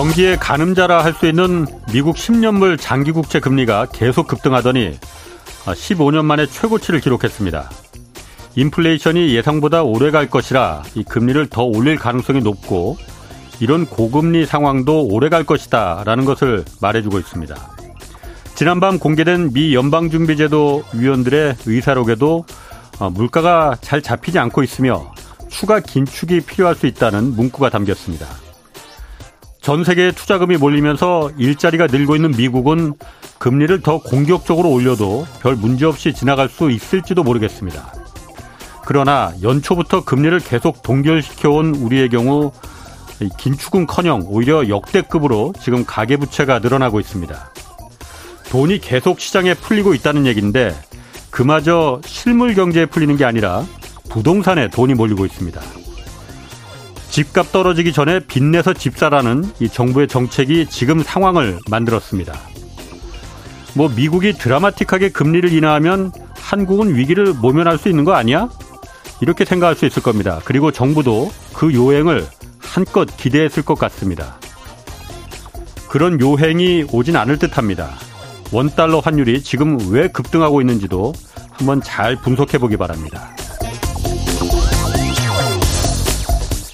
경기의 가늠자라 할 수 있는 미국 10년물 장기국채 금리가 계속 급등하더니 15년 만에 최고치를 기록했습니다. 인플레이션이 예상보다 오래 갈 것이라 이 금리를 더 올릴 가능성이 높고 이런 고금리 상황도 오래 갈 것이다 라는 것을 말해주고 있습니다. 지난밤 공개된 미 연방준비제도 위원들의 의사록에도 어, 물가가 잘 잡히지 않고 있으며 추가 긴축이 필요할 수 있다는 문구가 담겼습니다. 전 세계에 투자금이 몰리면서 일자리가 늘고 있는 미국은 금리를 더 공격적으로 올려도 별 문제 없이 지나갈 수 있을지도 모르겠습니다. 그러나 연초부터 금리를 계속 동결시켜온 우리의 경우 긴축은 커녕 오히려 역대급으로 지금 가계부채가 늘어나고 있습니다. 돈이 계속 시장에 풀리고 있다는 얘기인데 그마저 실물 경제에 풀리는 게 아니라 부동산에 돈이 몰리고 있습니다. 집값 떨어지기 전에 빚내서 집 사라는 이 정부의 정책이 지금 상황을 만들었습니다. 뭐 미국이 드라마틱하게 금리를 인하하면 한국은 위기를 모면할 수 있는 거 아니야? 이렇게 생각할 수 있을 겁니다. 그리고 정부도 그 요행을 한껏 기대했을 것 같습니다. 그런 요행이 오진 않을 듯 합니다. 원달러 환율이 지금 왜 급등하고 있는지도 한번 잘 분석해 보기 바랍니다.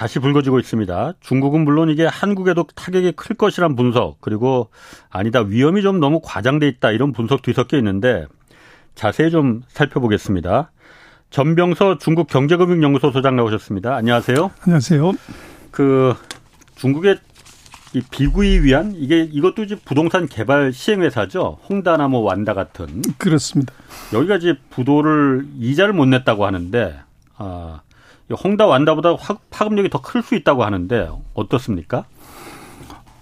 다시 불거지고 있습니다. 중국은 물론 이게 한국에도 타격이 클 것이란 분석 그리고 아니다 위험이 좀 너무 과장돼 있다 이런 분석 뒤섞여 있는데 자세히 좀 살펴보겠습니다. 전병서 중국 경제금융연구소 소장 나오셨습니다. 안녕하세요. 안녕하세요. 그 중국의 이 비구이위안 이게 이것도 이제 부동산 개발 시행 회사죠. 헝다나 뭐 완다 같은. 그렇습니다. 여기가 이제 부도를 이자를 못 냈다고 하는데 아 헝다 완다보다 파급력이 더 클 수 있다고 하는데 어떻습니까?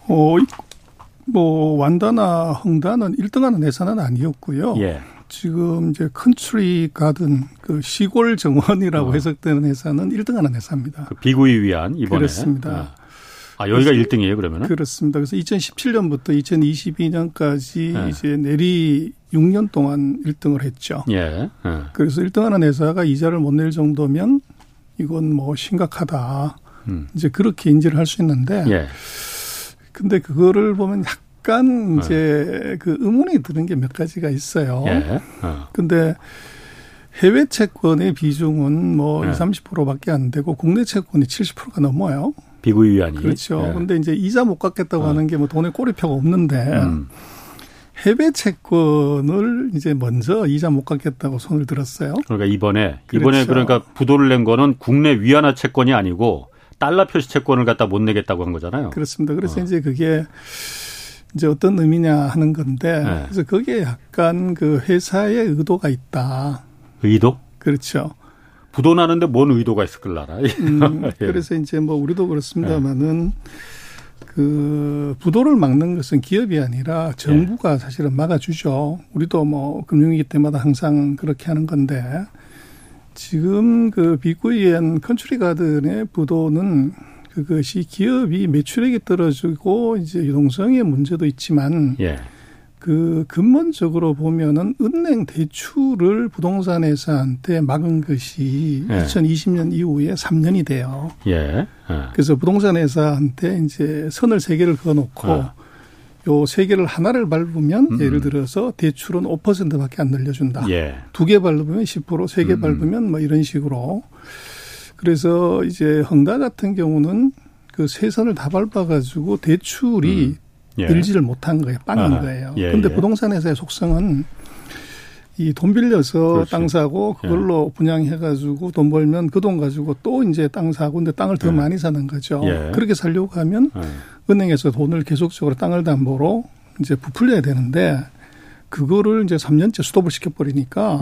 어, 뭐 완다나 헝다는 1등하는 회사는 아니었고요. 예. 지금 이제 컨트리 가든 그 시골 정원이라고 어. 해석되는 회사는 1등하는 회사입니다. 그 비구이위안 이번에 그렇습니다. 아, 아 여기가 1등이에요 그러면 그렇습니다. 그래서 2017년부터 2022년까지 예. 이제 내리 6년 동안 1등을 했죠. 예. 예. 그래서 1등하는 회사가 이자를 못 낼 정도면 이건 뭐 심각하다. 음. 이제 그렇게 인지를 할 수 있는데. 예. 근데 그거를 보면 약간 네. 이제 그 의문이 드는 게 몇 가지가 있어요. 예. 어. 근데 해외 채권의 비중은 뭐 예. 20, 30%밖에 안 되고 국내 채권이 70%가 넘어요. 비구이 위안이. 그렇죠. 예. 근데 이제 이자 못 갚겠다고 어. 하는 게 뭐 돈에 꼬리표가 없는데 음. 해외 채권을 이제 먼저 이자 못 갚겠다고 손을 들었어요. 그러니까 이번에 그렇죠. 이번에 그러니까 부도를 낸 거는 국내 위안화 채권이 아니고 달러 표시 채권을 갖다 못 내겠다고 한 거잖아요. 그렇습니다. 그래서 어. 이제 그게 이제 어떤 의미냐 하는 건데 네. 그래서 거기에 약간 그 회사의 의도가 있다. 의도? 그렇죠. 부도 나는데 뭔 의도가 있을걸라나. 음, 예. 그래서 이제 뭐 우리도 그렇습니다만은 네. 그 부도를 막는 것은 기업이 아니라 정부가 네. 사실은 막아주죠. 우리도 뭐 금융위기 때마다 항상 그렇게 하는 건데 지금 그 비구이엔 컨츄리 가든의 부도는 그것이 기업이 매출액이 떨어지고 이제 유동성의 문제도 있지만 예. 그 근본적으로 보면은 은행 대출을 부동산 회사한테 막은 것이 예. 2020년 이후에 3년이 돼요. 예. 예. 그래서 부동산 회사한테 이제 선을 세 개를 그어 놓고 어. 요세 개를 하나를 밟으면 음. 예를 들어서 대출은 5%밖에 안 늘려준다. 예. 두개 밟으면 10%, 세 개 밟으면 뭐 이런 식으로. 그래서 이제 헝다 같은 경우는 그 세 선을 다 밟아가지고 대출이 음. 예. 늘지를 못한 거예요. 빵인 아, 거예요. 예, 근데 예. 부동산 회사의 속성은 이 돈 빌려서 그렇지. 땅 사고 그걸로 예. 분양해가지고 돈 벌면 그 돈 가지고 또 이제 땅 사고 근데 땅을 더 예. 많이 사는 거죠. 예. 그렇게 살려고 하면 은행에서 돈을 계속적으로 땅을 담보로 이제 부풀려야 되는데 그거를 이제 3년째 스톱을 시켜버리니까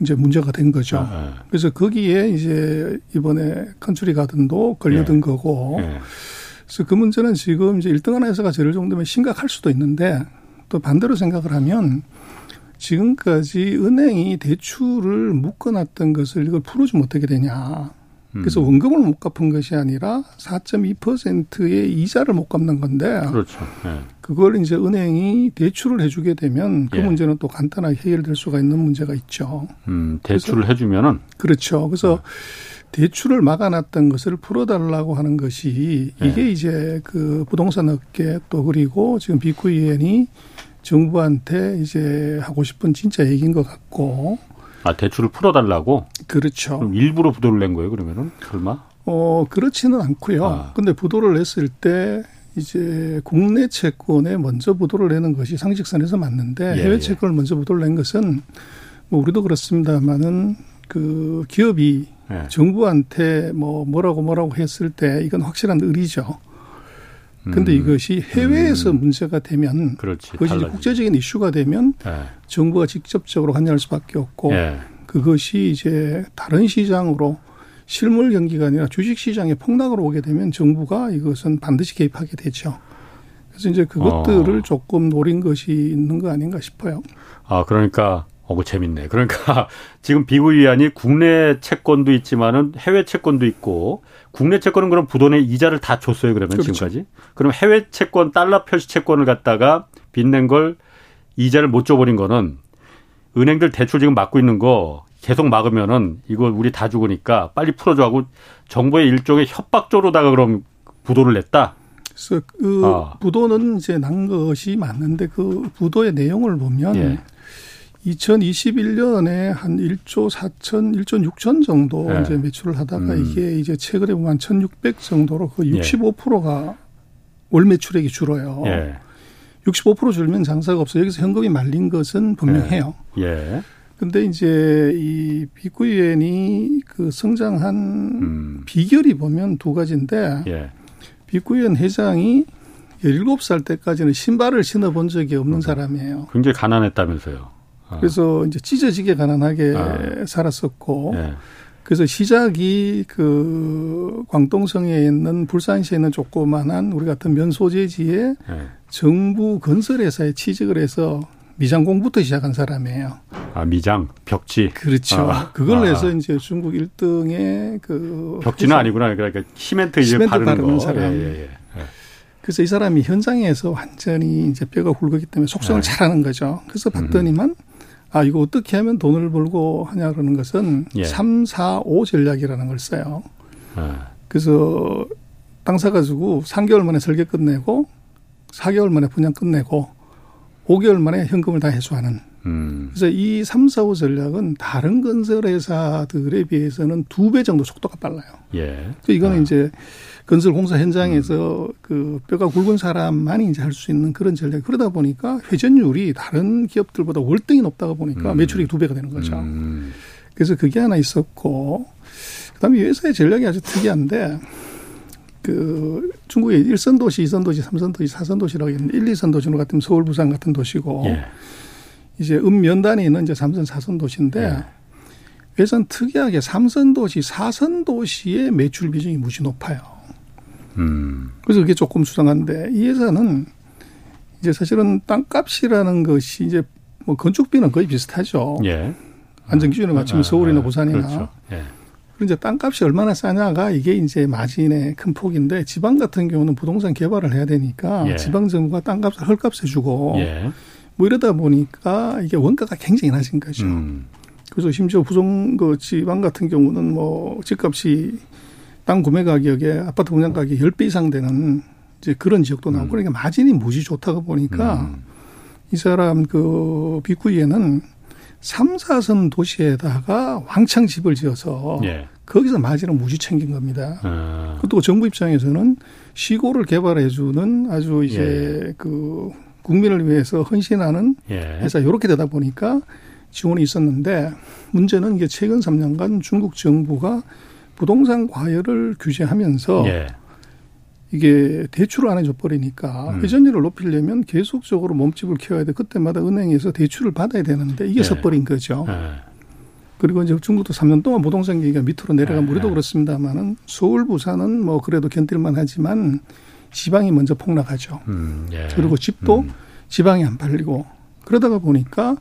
이제 문제가 된 거죠. 아, 아. 그래서 거기에 이제 이번에 컨츄리 가든도 걸려든 거고 그래서 그 문제는 지금 이제 1등 하나 회사가 저럴 정도면 심각할 수도 있는데 또 반대로 생각을 하면 지금까지 은행이 대출을 묶어놨던 것을 이걸 풀어주면 어떻게 되냐. 그래서 음. 원금을 못 갚은 것이 아니라 4.2%의 이자를 못 갚는 건데. 그렇죠. 네. 그걸 이제 은행이 대출을 해주게 되면 그 예. 문제는 또 간단하게 해결될 수가 있는 문제가 있죠. 음, 대출을 해주면은. 그렇죠. 그래서 네. 대출을 막아놨던 것을 풀어달라고 하는 것이 이게 네. 이제 그 부동산 업계 또 그리고 지금 비쿠이엔이 정부한테 이제 하고 싶은 진짜 얘기인 것 같고. 아 대출을 풀어달라고? 그렇죠. 그럼 일부러 부도를 낸 거예요 그러면은 설마? 어 그렇지는 않고요. 아. 근데 부도를 냈을 때 이제 국내 채권에 먼저 부도를 내는 것이 상식선에서 맞는데 예, 해외 예. 채권을 예. 먼저 부도를 낸 것은 뭐 우리도 그렇습니다만은 그 기업이 예. 정부한테 뭐 뭐라고 뭐라고 했을 때 이건 확실한 의리죠. 근데 음. 이것이 해외에서 음. 문제가 되면 그렇지, 그것이 달라지죠. 국제적인 이슈가 되면 네. 정부가 직접적으로 관여할 수밖에 없고 네. 그것이 이제 다른 시장으로 실물 경기가 아니라 주식 시장의 폭락으로 오게 되면 정부가 이것은 반드시 개입하게 되죠. 그래서 이제 그것들을 어. 조금 노린 것이 있는 거 아닌가 싶어요. 아, 그러니까 어 그 재밌네. 그러니까 지금 비구 위안이 국내 채권도 있지만은 해외 채권도 있고 국내 채권은 그럼 부돈의 이자를 다 줬어요 그러면 그렇죠. 지금까지. 그럼 해외 채권 달러 표시 채권을 갖다가 빚낸 걸 이자를 못 줘버린 거는 은행들 대출 지금 막고 있는 거 계속 막으면은 이거 우리 다 죽으니까 빨리 풀어줘 하고 정부의 일종의 협박조로다가 그럼 부도를 냈다. 그래서 그 아. 부도는 이제 난 것이 맞는데 그 부도의 내용을 보면 예. 2021년에 한 1조 4천, 1조 6천 정도 예. 이제 매출을 하다가 음. 이게 이제 최근에 보면 한1,600 정도로 그 65%가 예. 월 매출액이 줄어요. 예. 65% 줄면 장사가 없어요. 여기서 현금이 말린 것은 분명해요. 예. 예. 근데 이제 이 비구엔이 그 성장한 음. 비결이 보면 두 가지인데 예. 비구엔 회장이 17살 때까지는 신발을 신어본 적이 없는. 사람이에요. 굉장히 가난했다면서요. 아. 그래서 이제 찢어지게 가난하게 아. 살았었고 예. 그래서 시작이 그 광동성에 있는 불산시에 있는 조그만한 우리 같은 면소재지에 예. 정부 건설회사에 취직을 해서 미장공부터 시작한 사람이에요. 아 미장 벽지. 그렇죠. 아, 그걸 아. 해서 이제 중국 1등의 그 벽지는 아니구나. 그러니까 시멘트 이제 시멘트 바르는, 바르는 사람. 예, 예, 예. 그래서 이 사람이 현장에서 완전히 이제 뼈가 굵었기 때문에 속성을 네. 잘하는 거죠. 그래서 봤더니만 음. 아 이거 어떻게 하면 돈을 벌고 하냐 그러는 것은 예. 3, 4, 5 전략이라는 걸 써요. 네. 그래서 땅 사가지고 3개월 만에 설계 끝내고 4개월 만에 분양 끝내고 5개월 만에 현금을 다 회수하는. 음. 그래서 이 3, 4, 5 전략은 다른 건설회사들에 비해서는 두 배 정도 속도가 빨라요. 예. 이거는 아. 이제 건설 공사 현장에서 음. 그 뼈가 굵은 사람만이 이제 할 수 있는 그런 전략. 그러다 보니까 회전율이 다른 기업들보다 월등히 높다가 보니까 음. 매출이 두 배가 되는 거죠. 음. 그래서 그게 하나 있었고 그 다음에 회사의 전략이 아주 특이한데 그 중국의 일선 도시, 이선 도시, 삼선 도시, 사선 도시라고 있는데 1, 2선 도시로 같은 서울, 부산 같은 도시고 예. 이제 읍면단에 있는 이제 삼선, 사선 도시인데 예. 회사는 특이하게 삼선 도시, 사선 도시의 매출 비중이 무지 높아요. 음. 그래서 그게 조금 수상한데 이 회사는 이제 사실은 땅값이라는 것이 이제 뭐 건축비는 거의 비슷하죠. 예. 안전 기준에 맞추면 아, 서울이나 아, 부산이나 그렇죠. 예. 이제 땅값이 얼마나 싸냐가 이게 이제 마진의 큰 폭인데 지방 같은 경우는 부동산 개발을 해야 되니까 예. 지방 정부가 땅값을 헐값에 주고 예. 뭐 이러다 보니까 이게 원가가 굉장히 낮은 거죠. 음. 그래서 심지어 부동 그 지방 같은 경우는 뭐 집값이 땅 구매 가격에 아파트 분양 가격이 10배 이상 되는 이제 그런 지역도 나오고 음. 그러니까 마진이 무지 좋다고 보니까 음. 이 사람 그 비구이에는 3, 4선 도시에다가 왕창 집을 지어서 예. 거기서 마진을 무지 챙긴 겁니다. 아. 그것도 정부 입장에서는 시골을 개발해주는 아주 이제 예. 그 국민을 위해서 헌신하는 예. 회사 이렇게 되다 보니까 지원이 있었는데 문제는 이게 최근 3년간 중국 정부가 부동산 과열을 규제하면서 예. 이게 대출을 안 해줘 버리니까 음. 회전율을 높이려면 계속적으로 몸집을 키워야 돼. 그때마다 은행에서 대출을 받아야 되는데 이게 네. 섣버린 거죠. 네. 그리고 이제 중국도 3년 동안 부동산 경기가 밑으로 내려간 네. 우리도 그렇습니다만은 서울, 부산은 뭐 그래도 견딜만 하지만 지방이 먼저 폭락하죠. 음, 예. 그리고 집도 음. 지방이 안 팔리고 그러다가 보니까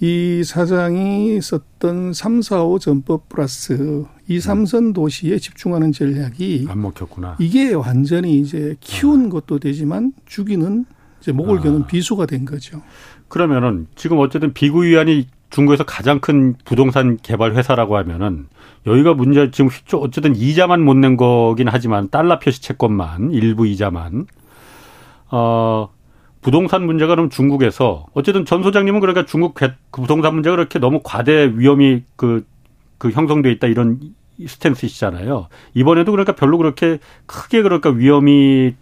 이 사장이 썼던 3, 4, 5 전법 플러스 이 삼선 도시에 집중하는 전략이 안 먹혔구나. 이게 완전히 이제 키운 아. 것도 되지만 죽이는 이제 목을 아. 비수가 된 거죠. 그러면은 지금 어쨌든 비구 위안이 중국에서 가장 큰 부동산 개발 회사라고 하면은 여기가 문제 지금 어쨌든 이자만 못 낸 거긴 하지만 달러 표시 채권만 일부 이자만 어 부동산 문제가 그럼 중국에서 어쨌든 전 소장님은 그러니까 중국 그 부동산 문제가 그렇게 너무 과대 위험이 그, 그 형성돼 있다 이런 스탠스이시잖아요. 이번에도 그러니까 별로 그렇게 크게 그러니까 위험이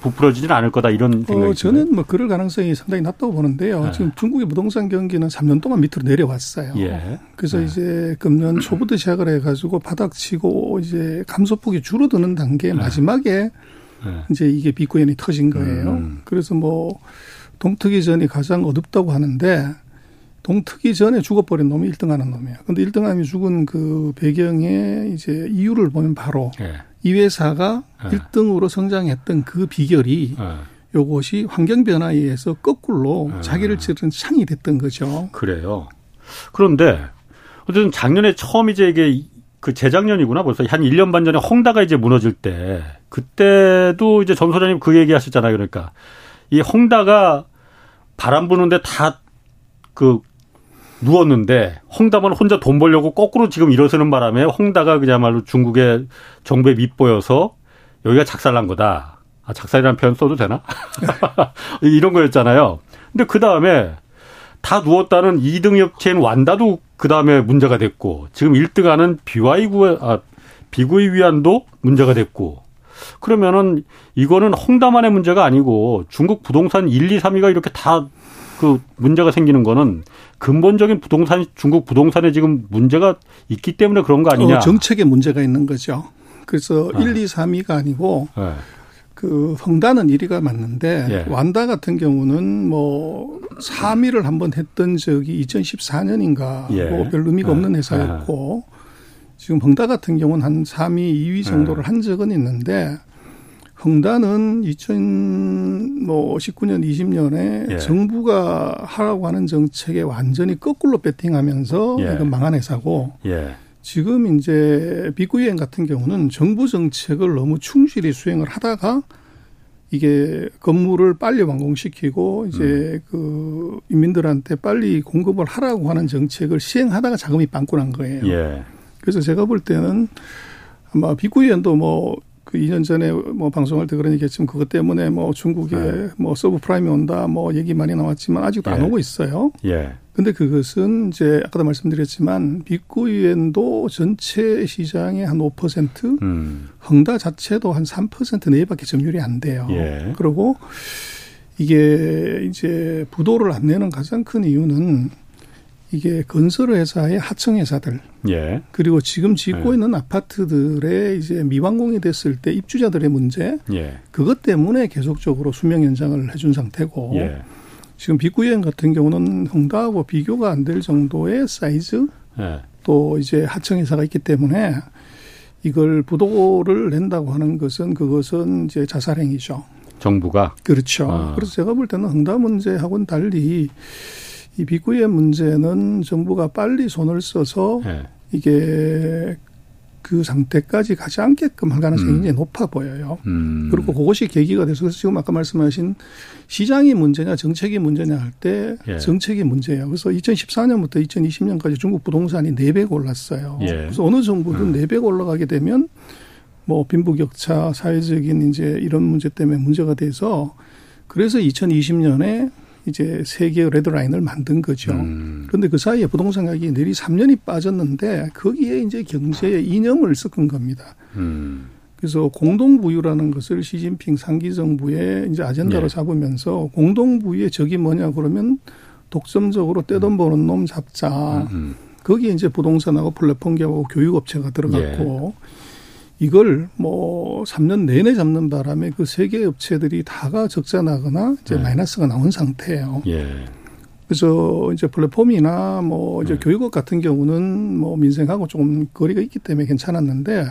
부풀어지지는 않을 거다 이런 어, 생각이 어, 저는 뭐 그럴 가능성이 상당히 낮다고 보는데요. 네. 지금 중국의 부동산 경기는 3년 동안 밑으로 내려왔어요. 예. 그래서 네. 이제 금년 초부터 시작을 해가지고 바닥치고 이제 감소폭이 줄어드는 단계 네. 마지막에 네. 이제 이게 비코인이 터진 거예요. 음. 그래서 뭐 동특이 전이 가장 어둡다고 하는데 동특이 전에 죽어버린 놈이 1등하는 놈이에요. 근데 1등함이 죽은 그 배경에 이제 이유를 보면 바로 네. 이 회사가 네. 1등으로 성장했던 그 비결이 네. 요것이 환경 변화에 의해서 거꾸로 네. 자기를 치른 창이 됐던 거죠. 그래요. 그런데 어쨌든 작년에 처음 이제 이게 그 재작년이구나 벌써 한 1년 반 전에 홍다가 이제 무너질 때 그때도 이제 전 소장님 그 얘기 하셨잖아요. 그러니까 이 홍다가 바람 부는데 다그 누웠는데 홍다만 혼자 돈 벌려고 거꾸로 지금 일어서는 바람에 홍다가 그야말로 중국의 정부에 밑보여서 여기가 작살난 거다. 아, 작살이라는 표현 써도 되나? 이런 거였잖아요. 근데 그 다음에 다 누웠다는 2등 업체인 완다도 그 다음에 문제가 됐고 지금 1등하는 BY구 아 비구이 위안도 문제가 됐고 그러면은 이거는 홍다만의 문제가 아니고 중국 부동산 1, 2, 3위가 이렇게 다 그 문제가 생기는 거는 근본적인 부동산 중국 부동산에 지금 문제가 있기 때문에 그런 거 아니냐? 어, 정책에 문제가 있는 거죠. 그래서 네. 1, 2, 3위가 아니고 네. 그 헝다는 1위가 맞는데 예. 완다 같은 경우는 뭐 3위를 한번 했던 적이 2014년인가 예. 뭐별 의미가 없는 아. 회사였고 아. 지금 헝다 같은 경우는 한 3위, 2위 정도를 아. 한 적은 있는데 헝다는 2019년, 20년에 예. 정부가 하라고 하는 정책에 완전히 거꾸로 배팅하면서 예. 이건 망한 회사고 예. 지금 이제 비구이위안 같은 경우는 정부 정책을 너무 충실히 수행을 하다가 이게 건물을 빨리 완공시키고 이제 음. 그 인민들한테 빨리 공급을 하라고 하는 정책을 시행하다가 자금이 빵꾸 난 거예요. 예. 그래서 제가 볼 때는 아마 비구이위안도 뭐 그 2년 전에 뭐 방송할 때 그런 얘기했지만 그것 때문에 뭐 중국에 네. 뭐 subprime이 온다 뭐 얘기 많이 나왔지만 아직도 예. 안 오고 있어요. 예. 근데 그것은 이제 아까도 말씀드렸지만 비구이위안도 전체 시장의 한 5%, 음. 헝다 자체도 한 3% 내외밖에 점유율이 안 돼요. 예. 그리고 이게 이제 부도를 안 내는 가장 큰 이유는 이게 건설 회사의 하청 회사들 예. 그리고 지금 짓고 예. 있는 아파트들의 이제 미완공이 됐을 때 입주자들의 문제 예. 그것 때문에 계속적으로 수명 연장을 해준 상태고 예. 지금 비구여행 같은 경우는 홍다하고 비교가 안 될 정도의 사이즈 예. 또 이제 하청 회사가 있기 때문에 이걸 부도를 낸다고 하는 것은 그것은 이제 자살행위죠. 정부가 그렇죠. 아. 그래서 제가 볼 때는 홍다 문제하고는 달리 이 비구의 문제는 정부가 빨리 손을 써서 네. 이게 그 상태까지 가지 않게끔 할 가능성이 음. 굉장히 높아 보여요. 음. 그리고 그것이 계기가 돼서 지금 아까 말씀하신 시장이 문제냐 정책이 문제냐 할때 예. 정책이 문제예요. 그래서 2014년부터 2020년까지 중국 부동산이 4배 올랐어요. 예. 그래서 어느 정부든 음. 4배 올라가게 되면 뭐 빈부격차, 사회적인 이제 이런 문제 때문에 문제가 돼서 그래서 2020년에 이제 세계의 레드라인을 만든 거죠. 음. 그런데 그 사이에 부동산 가격이 내리 3년이 빠졌는데 거기에 이제 경제의 이념을 섞은 겁니다. 음. 그래서 공동부유라는 것을 시진핑 상기 정부의 이제 아젠다로 네. 잡으면서 공동부유의 적이 뭐냐 그러면 독점적으로 떼돈 버는 놈 잡자. 음. 음. 거기에 이제 부동산하고 플랫폼 기업하고 교육업체가 들어갔고 예. 이걸 뭐 3년 내내 잡는 바람에 그 세계 업체들이 다가 적자 나거나 이제 네. 마이너스가 나온 상태예요. 예. 그래서 이제 플랫폼이나 뭐 이제 네. 교육업 같은 경우는 뭐 민생하고 조금 거리가 있기 때문에 괜찮았는데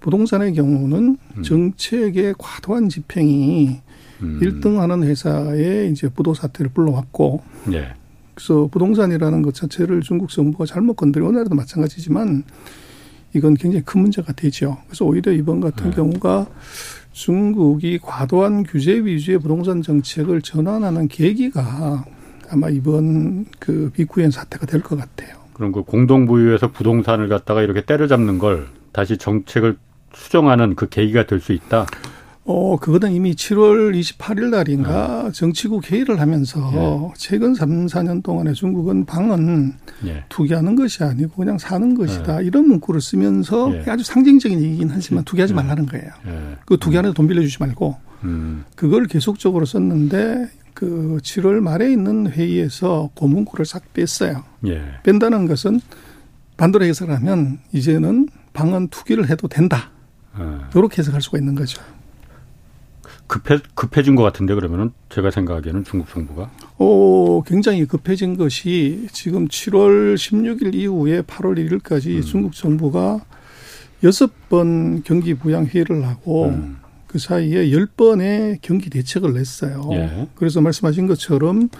부동산의 경우는 음. 정책의 과도한 집행이 음. 1등하는 회사에 이제 부도 사태를 불러왔고, 예. 그래서 부동산이라는 것 자체를 중국 정부가 잘못 건드려 나라도 마찬가지지만 이건 굉장히 큰 문제가 되죠. 그래서 오히려 이번 같은 네. 경우가 중국이 과도한 규제 위주의 부동산 정책을 전환하는 계기가 아마 이번 그 비쿠엔 사태가 될 것 같아요. 그럼 그 공동 부유에서 부동산을 갖다가 이렇게 때려잡는 걸 다시 정책을 수정하는 그 계기가 될 수 있다. 어, 그거는 이미 7월 28일 날인가 네. 정치국 회의를 하면서 네. 최근 3, 4년 동안에 중국은 방은 네. 투기하는 것이 아니고 그냥 사는 것이다. 네. 이런 문구를 쓰면서 예. 아주 상징적인 얘기긴 하지만 투기하지 네. 말라는 거예요. 예. 그 투기하는데 돈 빌려주지 말고 음. 그걸 계속적으로 썼는데 그 7월 말에 있는 회의에서 그 문구를 싹 뺐어요. 예. 뺀다는 것은 반대로 해석을 하면 이제는 방은 투기를 해도 된다. 이렇게 해석할 수가 있는 거죠. 급해 급해진 것 같은데 그러면은 제가 생각하기에는 중국 정부가 어 굉장히 급해진 것이 지금 7월 16일 이후에 8월 1일까지 음. 중국 정부가 여섯 번 경기 부양 회의를 하고 음. 그 사이에 열 번의 경기 대책을 냈어요. 예. 그래서 말씀하신 것처럼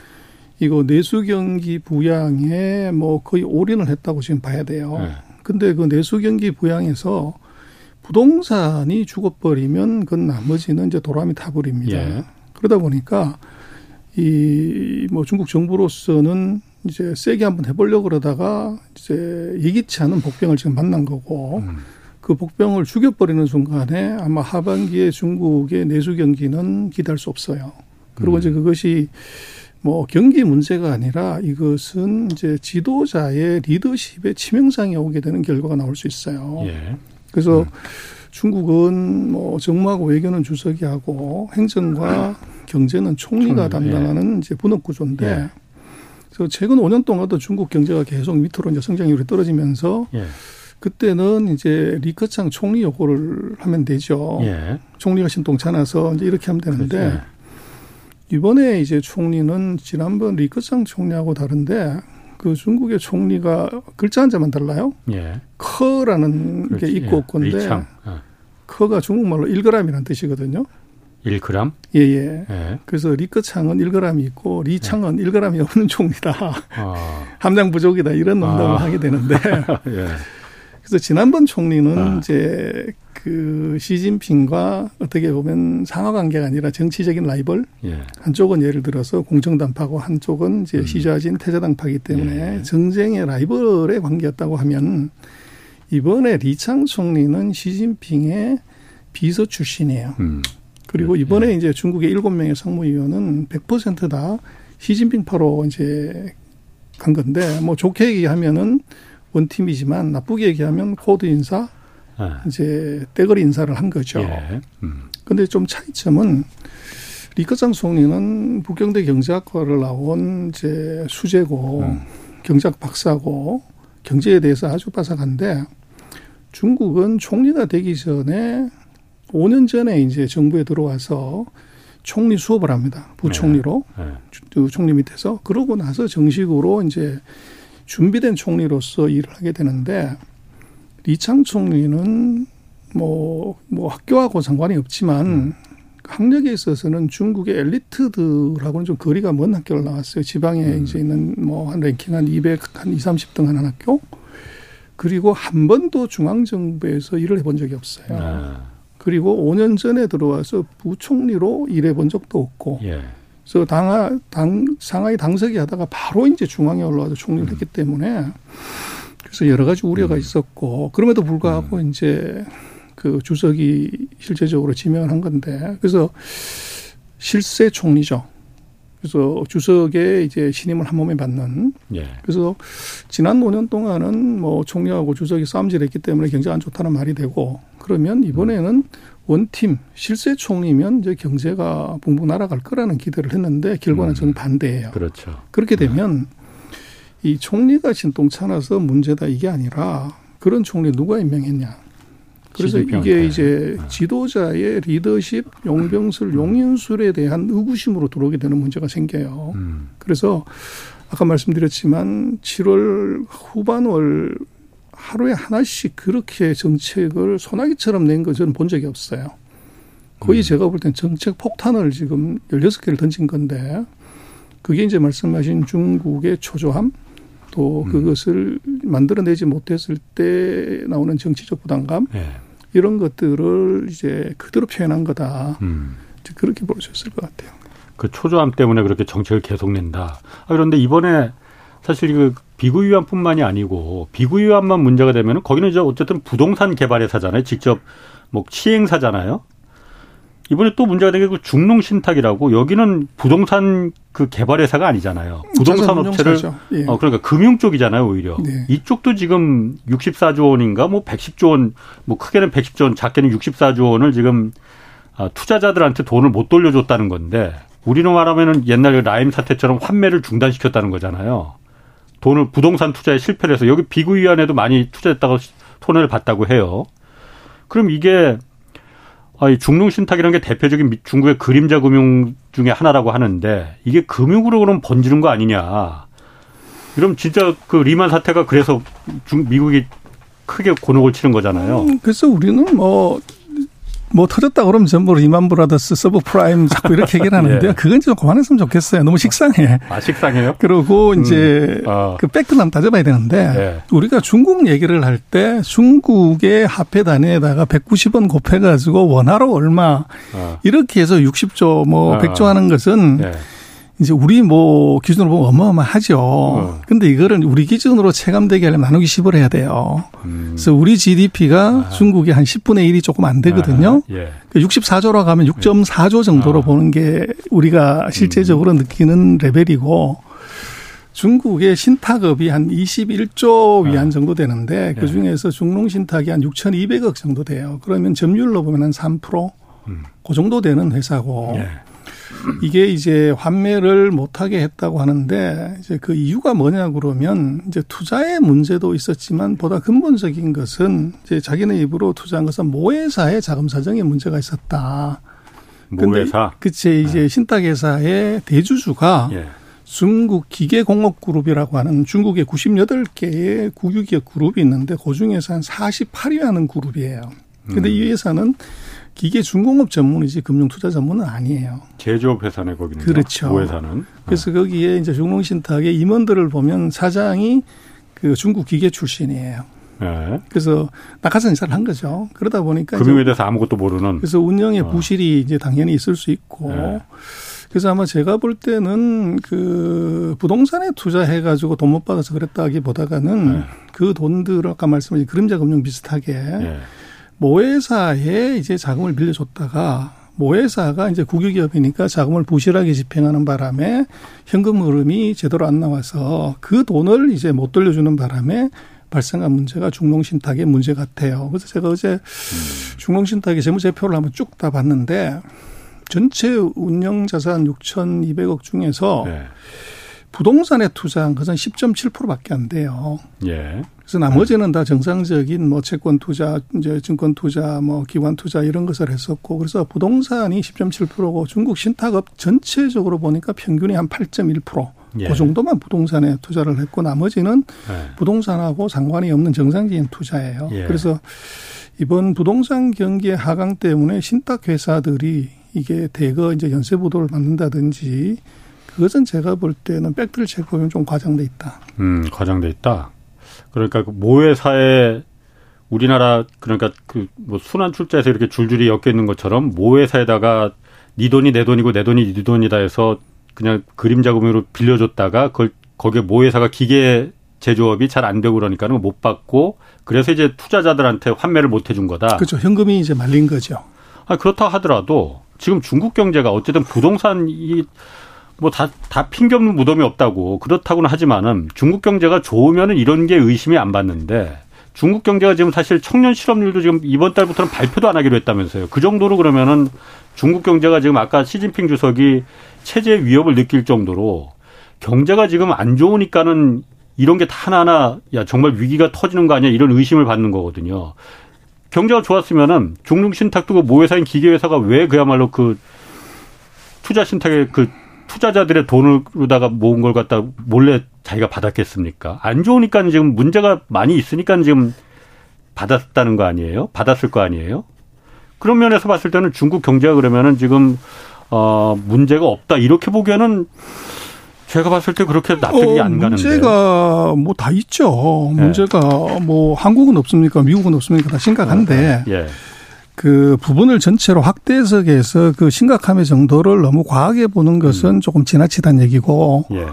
이거 내수 경기 부양에 뭐 거의 올인을 했다고 지금 봐야 돼요. 예. 근데 그 내수 경기 부양에서 부동산이 죽어버리면 그건 나머지는 이제 도람이 타버립니다. 예. 그러다 보니까 이 뭐 중국 정부로서는 이제 세게 한번 해보려고 그러다가 이제 예기치 않은 복병을 지금 만난 거고 음. 그 복병을 죽여버리는 순간에 아마 하반기에 중국의 내수 경기는 기대할 수 없어요. 그리고 음. 이제 그것이 뭐 경기 문제가 아니라 이것은 이제 지도자의 리더십에 치명상이 오게 되는 결과가 나올 수 있어요. 예. 그래서 음. 중국은 뭐 정무하고 외교는 주석이 하고 행정과 경제는 총리가 담당하는 예. 이제 분업 구조인데 예. 그래서 최근 5년 동안도 중국 경제가 계속 밑으로 이제 성장률이 떨어지면서 예. 그때는 이제 리커창 총리 요구를 하면 되죠. 예. 총리가 신동차나서 이제 이렇게 하면 되는데 그렇죠. 이번에 이제 총리는 지난번 리커창 총리하고 다른데 그 중국의 총리가 글자 한자만 달라요. 예. 커라는 그렇지. 게 있고 없건데 예. 커가 중국말로 1g이라는 뜻이거든요. 1g? 예, 예. 예. 그래서 리커창은 1g이 있고 리창은 예. 1g이 없는 총리다. 아. 함량 부족이다. 이런 농담을 아. 하게 되는데. 예. 그래서 지난번 총리는 아. 이제 그 시진핑과 어떻게 보면 상하 관계가 아니라 정치적인 라이벌 예. 한쪽은 예를 들어서 공정당파고 한쪽은 이제 음. 시좌진 태자당파기 때문에 예. 정쟁의 라이벌의 관계였다고 하면 이번에 리창 총리는 시진핑의 비서 출신이에요. 음. 그리고 이번에 예. 이제 중국의 일곱 명의 상무위원은 100%다 시진핑파로 이제 간 건데 뭐 좋게 얘기하면은 one team이지만 나쁘게 얘기하면 코드 인사 네. 이제 떼거리 인사를 한 거죠. 예. 음. 근데 좀 차이점은 리커창 총리는 북경대 경제학과를 나온 이제 수재고 음. 경제학 박사고 경제에 대해서 아주 빠삭한데 중국은 총리가 되기 전에 5년 전에 이제 정부에 들어와서 총리 수업을 합니다. 부총리로 네. 네. 총리 밑에서 그러고 나서 정식으로 이제 준비된 총리로서 일을 하게 되는데 리창 총리는 뭐, 뭐 학교하고 상관이 없지만 음. 학력에 있어서는 중국의 엘리트들하고는 좀 거리가 먼 학교를 나왔어요. 지방에 음. 이제 있는 뭐 한 랭킹 한 200, 한 2, 30등 하는 학교. 그리고 한 번도 중앙정부에서 일을 해본 적이 없어요. 아. 그리고 5년 전에 들어와서 부총리로 일해본 적도 없고. 예. 그래서 당, 당, 상하이 당석이 하다가 바로 이제 중앙에 올라와서 총리를 음. 했기 때문에 그래서 여러 가지 우려가 음. 있었고 그럼에도 불구하고 음. 이제 그 주석이 실제적으로 지명을 한 건데 그래서 실세 총리죠. 그래서 주석의 이제 신임을 한 몸에 받는. 예. 그래서 지난 5년 동안은 뭐 총리하고 주석이 싸움질했기 때문에 경제가 안 좋다는 말이 되고 그러면 이번에는 음. 원팀 실세 총리면 이제 경제가 붕붕 날아갈 거라는 기대를 했는데 결과는 음. 저는 반대예요. 그렇죠. 그렇게 되면 이 총리가 진동차나서 문제다 이게 아니라 그런 총리 누가 임명했냐. 그래서 이게 이제 네. 지도자의 리더십, 용병술, 음. 용인술에 대한 의구심으로 들어오게 되는 문제가 생겨요. 음. 그래서 아까 말씀드렸지만 7월 후반월 하루에 하나씩 그렇게 정책을 소나기처럼 낸 거 저는 본 적이 없어요. 거의 음. 제가 볼 땐 정책 폭탄을 지금 16개를 던진 건데 그게 이제 말씀하신 중국의 초조함 또 음. 그것을 만들어내지 못했을 때 나오는 정치적 부담감 네. 이런 것들을 이제 그대로 표현한 거다. 음. 그렇게 볼 수 있을 것 같아요. 그 초조함 때문에 그렇게 정책을 계속 낸다. 아, 그런데 이번에 사실 그 비구 위안뿐만이 아니고 비구 위안만 문제가 되면 거기는 이제 어쨌든 부동산 개발회사잖아요. 직접 뭐 시행사잖아요. 이번에 또 문제가 된게그 중농 신탁이라고 여기는 부동산 그 개발 회사가 아니잖아요. 부동산 업체를 예. 어 그러니까 금융 쪽이잖아요, 오히려. 네. 이쪽도 지금 64조 원인가 뭐 110조 원, 뭐 크게는 110조 원, 작게는 64조 원을 지금 아, 투자자들한테 돈을 못 돌려줬다는 건데 우리는 말하면은 옛날 그 라임 사태처럼 환매를 중단시켰다는 거잖아요. 돈을 부동산 투자에 실패를 해서 여기 비구위안에도 많이 투자했다고 손해를 봤다고 해요. 그럼 이게 아, 중농 신탁이라는 게 대표적인 중국의 그림자 금융 중에 하나라고 하는데 이게 금융으로 그럼 번지는 거 아니냐. 그럼 진짜 그 리만 사태가 그래서 중, 미국이 크게 곤혹을 치는 거잖아요. 음, 그래서 우리는 뭐 뭐 터졌다 그러면 전부 Lehman Brothers, subprime 자꾸 이렇게 얘기를 하는데요. 예. 그건 좀 그만했으면 좋겠어요. 너무 식상해. 아, 식상해요? 그리고 음. 이제 어. 그 팩트를 한번 따져봐야 되는데 예. 우리가 중국 얘기를 할 때 중국의 화폐 단위에다가 190원 곱해가지고 원화로 얼마 어. 이렇게 해서 60조 뭐 어. 100조 하는 것은 예. 이제 우리 뭐 기준으로 보면 어마어마하죠. 어. 근데 이거를 우리 기준으로 체감되게 하려면 나누기 10을 해야 돼요. 음. 그래서 우리 GDP가 아. 중국의 한 10분의 1이 조금 안 되거든요. 아. 예. 64조로 그 가면 6.4조 정도로 아. 보는 게 우리가 실제적으로 음. 느끼는 레벨이고 중국의 신탁업이 한 21조 위안 아. 정도 되는데 그 중에서 중농 신탁이 한 6,200억 정도 돼요. 그러면 점유율로 보면 한 3%? 음. 그 정도 되는 회사고. 예. 이게 이제 환매를 못하게 했다고 하는데 이제 그 이유가 뭐냐 그러면 이제 투자의 문제도 있었지만 보다 근본적인 것은 이제 자기네 입으로 투자한 것은 모회사의 자금 사정에 문제가 있었다. 모회사. 그치 이제 네. 신탁회사의 대주주가 예. 중국 기계공업그룹이라고 하는 중국의 98개의 국유기업 그룹이 있는데 그 중에서 한 48위 하는 그룹이에요. 근데 음. 이 회사는 기계 중공업 전문이지 금융 투자 전문은 아니에요. 제조업 회사네 거기는. 그렇죠. 회사는. 그래서 네. 거기에 이제 중농신탁의 임원들을 보면 사장이 그 중국 기계 출신이에요. 네. 그래서 낙하산 인사를 한 거죠. 그러다 보니까 금융에 대해서 아무것도 모르는. 그래서 운영의 어. 부실이 이제 당연히 있을 수 있고. 네. 그래서 아마 제가 볼 때는 그 부동산에 투자해가지고 돈 못 받아서 그랬다기보다가는 네. 그 돈들 아까 말씀하신 그림자 금융 비슷하게. 네. 모회사에 이제 자금을 빌려줬다가 모회사가 이제 국유기업이니까 자금을 부실하게 집행하는 바람에 현금 흐름이 제대로 안 나와서 그 돈을 이제 못 돌려주는 바람에 발생한 문제가 중농신탁의 문제 같아요. 그래서 제가 어제 중농신탁의 재무제표를 한번 쭉 다 봤는데 전체 운영자산 6,200억 중에서 네. 부동산에 투자한 것은 10.7%밖에 안 돼요. 예. 그래서 나머지는 다 정상적인 뭐 채권 투자, 이제 증권 투자, 뭐 기관 투자 이런 것을 했었고 그래서 부동산이 10.7%고 중국 신탁업 전체적으로 보니까 평균이 한 8.1%. 예. 그 정도만 부동산에 투자를 했고 나머지는 예. 부동산하고 상관이 없는 정상적인 투자예요. 예. 그래서 이번 부동산 경기의 하강 때문에 신탁 회사들이 이게 대거 이제 연쇄 부도를 맞는다든지 그것은 제가 볼 때는 팩트를 체크하면 좀 과장돼 있다. 음, 과장돼 있다. 그러니까 그 모회사에 우리나라 그러니까 그 뭐 순환 출자에서 이렇게 줄줄이 엮여 있는 것처럼 모회사에다가 네 돈이 내 돈이고 내 돈이 네 돈이다 해서 그냥 그림 자 금융으로 빌려줬다가 그걸 거기에 모회사가 기계 제조업이 잘 안 되고 그러니까는 못 받고 그래서 이제 투자자들한테 환매를 못 해준 거다. 그렇죠. 현금이 이제 말린 거죠. 아 그렇다 하더라도 지금 중국 경제가 어쨌든 부동산이 뭐 다 다 핑계 없는 무덤이 없다고 그렇다고는 하지만은 중국 경제가 좋으면은 이런 게 의심이 안 받는데 중국 경제가 지금 사실 청년 실업률도 지금 이번 달부터는 발표도 안 하기로 했다면서요. 그 정도로 그러면은 중국 경제가 지금 아까 시진핑 주석이 체제 위협을 느낄 정도로 경제가 지금 안 좋으니까는 이런 게 다 하나하나 야 정말 위기가 터지는 거 아니야 이런 의심을 받는 거거든요. 경제가 좋았으면은 중국 신탁도 그 모회사인 기계회사가 왜 그야말로 그 투자 신탁에 그 투자자들의 돈으로다가 모은 걸 갖다 몰래 자기가 받았겠습니까? 안 좋으니까 지금 문제가 많이 있으니까 지금 받았다는 거 아니에요? 받았을 거 아니에요? 그런 면에서 봤을 때는 중국 경제가 그러면은 지금 어 문제가 없다 이렇게 보기에는 제가 봤을 때 그렇게 납득이 어, 안 가는데. 문제가 뭐 다 있죠. 네. 문제가 뭐 한국은 없습니까? 미국은 없습니까? 다 심각한데. 예. 그 부분을 전체로 확대 해석해서 그 심각함의 정도를 너무 과하게 보는 것은 음. 조금 지나치다는 얘기고. 예.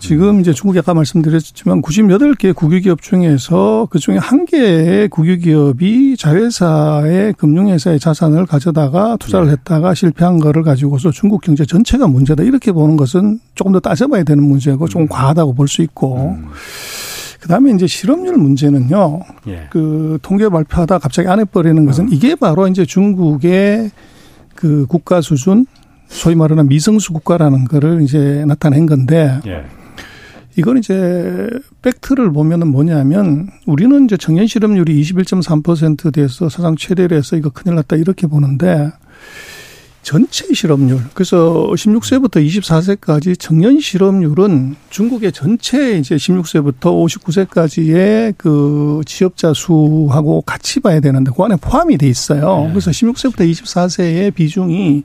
지금 이제 중국이 아까 말씀드렸지만 98개 국유기업 중에서 그 중에 한 개의 국유기업이 자회사의 금융회사의 자산을 가져다가 투자를 네. 했다가 실패한 거를 가지고서 중국 경제 전체가 문제다. 이렇게 보는 것은 조금 더 따져봐야 되는 문제고 조금 음. 과하다고 볼 수 있고. 음. 그 다음에 이제 실업률 문제는요. 예. 그 통계 발표하다 갑자기 안 해버리는 것은 어. 이게 바로 이제 중국의 그 국가 수준 소위 말하는 미성수 국가라는 거를 이제 나타낸 건데. 예. 이건 이제 팩트를 보면은 뭐냐면 우리는 이제 청년 실업률이 21.3% 돼서 사상 최대를 해서 이거 큰일 났다 이렇게 보는데 전체 실업률 그래서 16세부터 24세까지 청년 실업률은 중국의 전체 이제 16세부터 59세까지의 그 취업자 수하고 같이 봐야 되는데 그 안에 포함이 돼 있어요. 네. 그래서 16세부터 24세의 비중이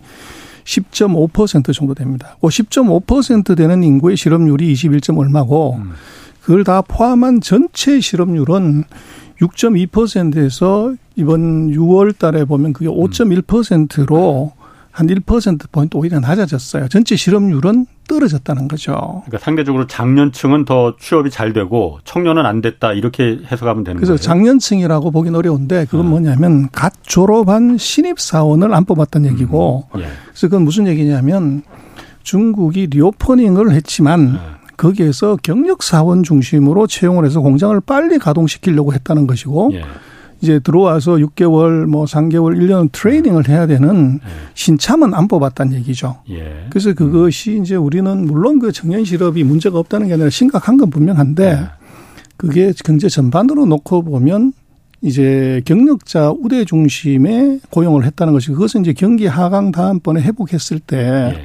10.5% 정도 됩니다. 그 10.5% 되는 인구의 실업률이 21. 얼마고 음. 그걸 다 포함한 전체 실업률은 6.2%에서 이번 6월 달에 보면 그게 5.1%로 한 1%포인트 오히려 낮아졌어요. 전체 실업률은 떨어졌다는 거죠. 그러니까 상대적으로 장년층은 더 취업이 잘 되고 청년은 안 됐다 이렇게 해석하면 되는 그래서 거예요. 그래서 장년층이라고 보긴 어려운데 그건 아. 뭐냐면 갓 졸업한 신입 사원을 안 뽑았다는 얘기고 음. 예. 그래서 그건 무슨 얘기냐면 중국이 리오퍼닝을 했지만 예. 거기에서 경력 사원 중심으로 채용을 해서 공장을 빨리 가동시키려고 했다는 것이고 예. 이제 들어와서 6개월 뭐 3개월 1년 트레이닝을 해야 되는 네. 신참은 안 뽑았다는 얘기죠. 예. 그래서 그것이 이제 우리는 물론 그 청년 실업이 문제가 없다는 게 아니라 심각한 건 분명한데 네. 그게 경제 전반으로 놓고 보면 이제 경력자 우대 중심의 고용을 했다는 것이 그것은 이제 경기 하강 다음번에 회복했을 때 예.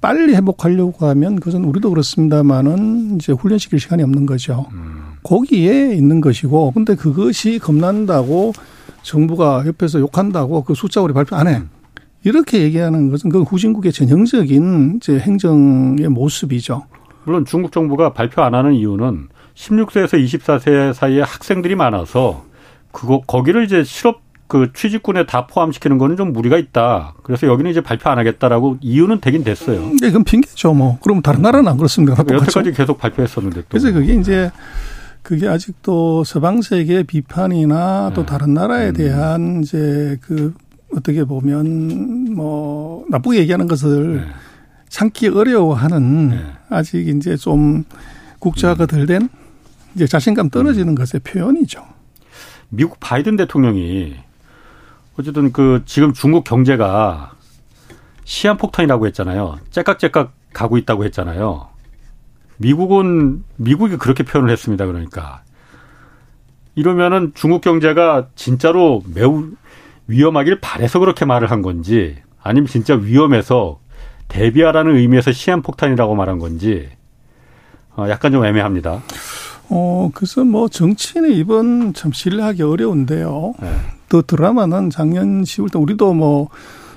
빨리 회복하려고 하면 그것은 우리도 그렇습니다만은 이제 훈련시킬 시간이 없는 거죠. 음. 거기에 있는 것이고 근데 그것이 겁난다고 정부가 옆에서 욕한다고 그 숫자 우리 발표 안 해. 이렇게 얘기하는 것은 그 후진국의 전형적인 이제 행정의 모습이죠. 물론 중국 정부가 발표 안 하는 이유는 16세에서 24세 사이에 학생들이 많아서 그거 거기를 이제 실업 그 취직군에 다 포함시키는 거는 좀 무리가 있다. 그래서 여기는 이제 발표 안 하겠다라고 이유는 되긴 됐어요. 네, 그건 핑계죠, 뭐. 그럼 다른 나라는 안 그렇습니까? 여태까지 계속 발표했었는데 또. 그래서 그게 이제 그게 아직도 서방 세계 비판이나 또 네. 다른 나라에 음. 대한 이제 그 어떻게 보면 뭐 나쁘게 얘기하는 것을 네. 참기 어려워하는 네. 아직 이제 좀 국자가 음. 덜된 이제 자신감 떨어지는 음. 것의 표현이죠. 미국 바이든 대통령이 어쨌든 그 지금 중국 경제가 시한폭탄이라고 했잖아요. 째깍째깍 가고 있다고 했잖아요. 미국은 미국이 그렇게 표현을 했습니다. 그러니까 이러면은 중국 경제가 진짜로 매우 위험하길 바래서 그렇게 말을 한 건지 아니면 진짜 위험해서 대비하라는 의미에서 시한폭탄이라고 말한 건지 어, 약간 좀 애매합니다. 어, 그래서 뭐 정치인의 입은 참 신뢰하기 어려운데요. 네. 더 드라마는 작년 10월 때 우리도 뭐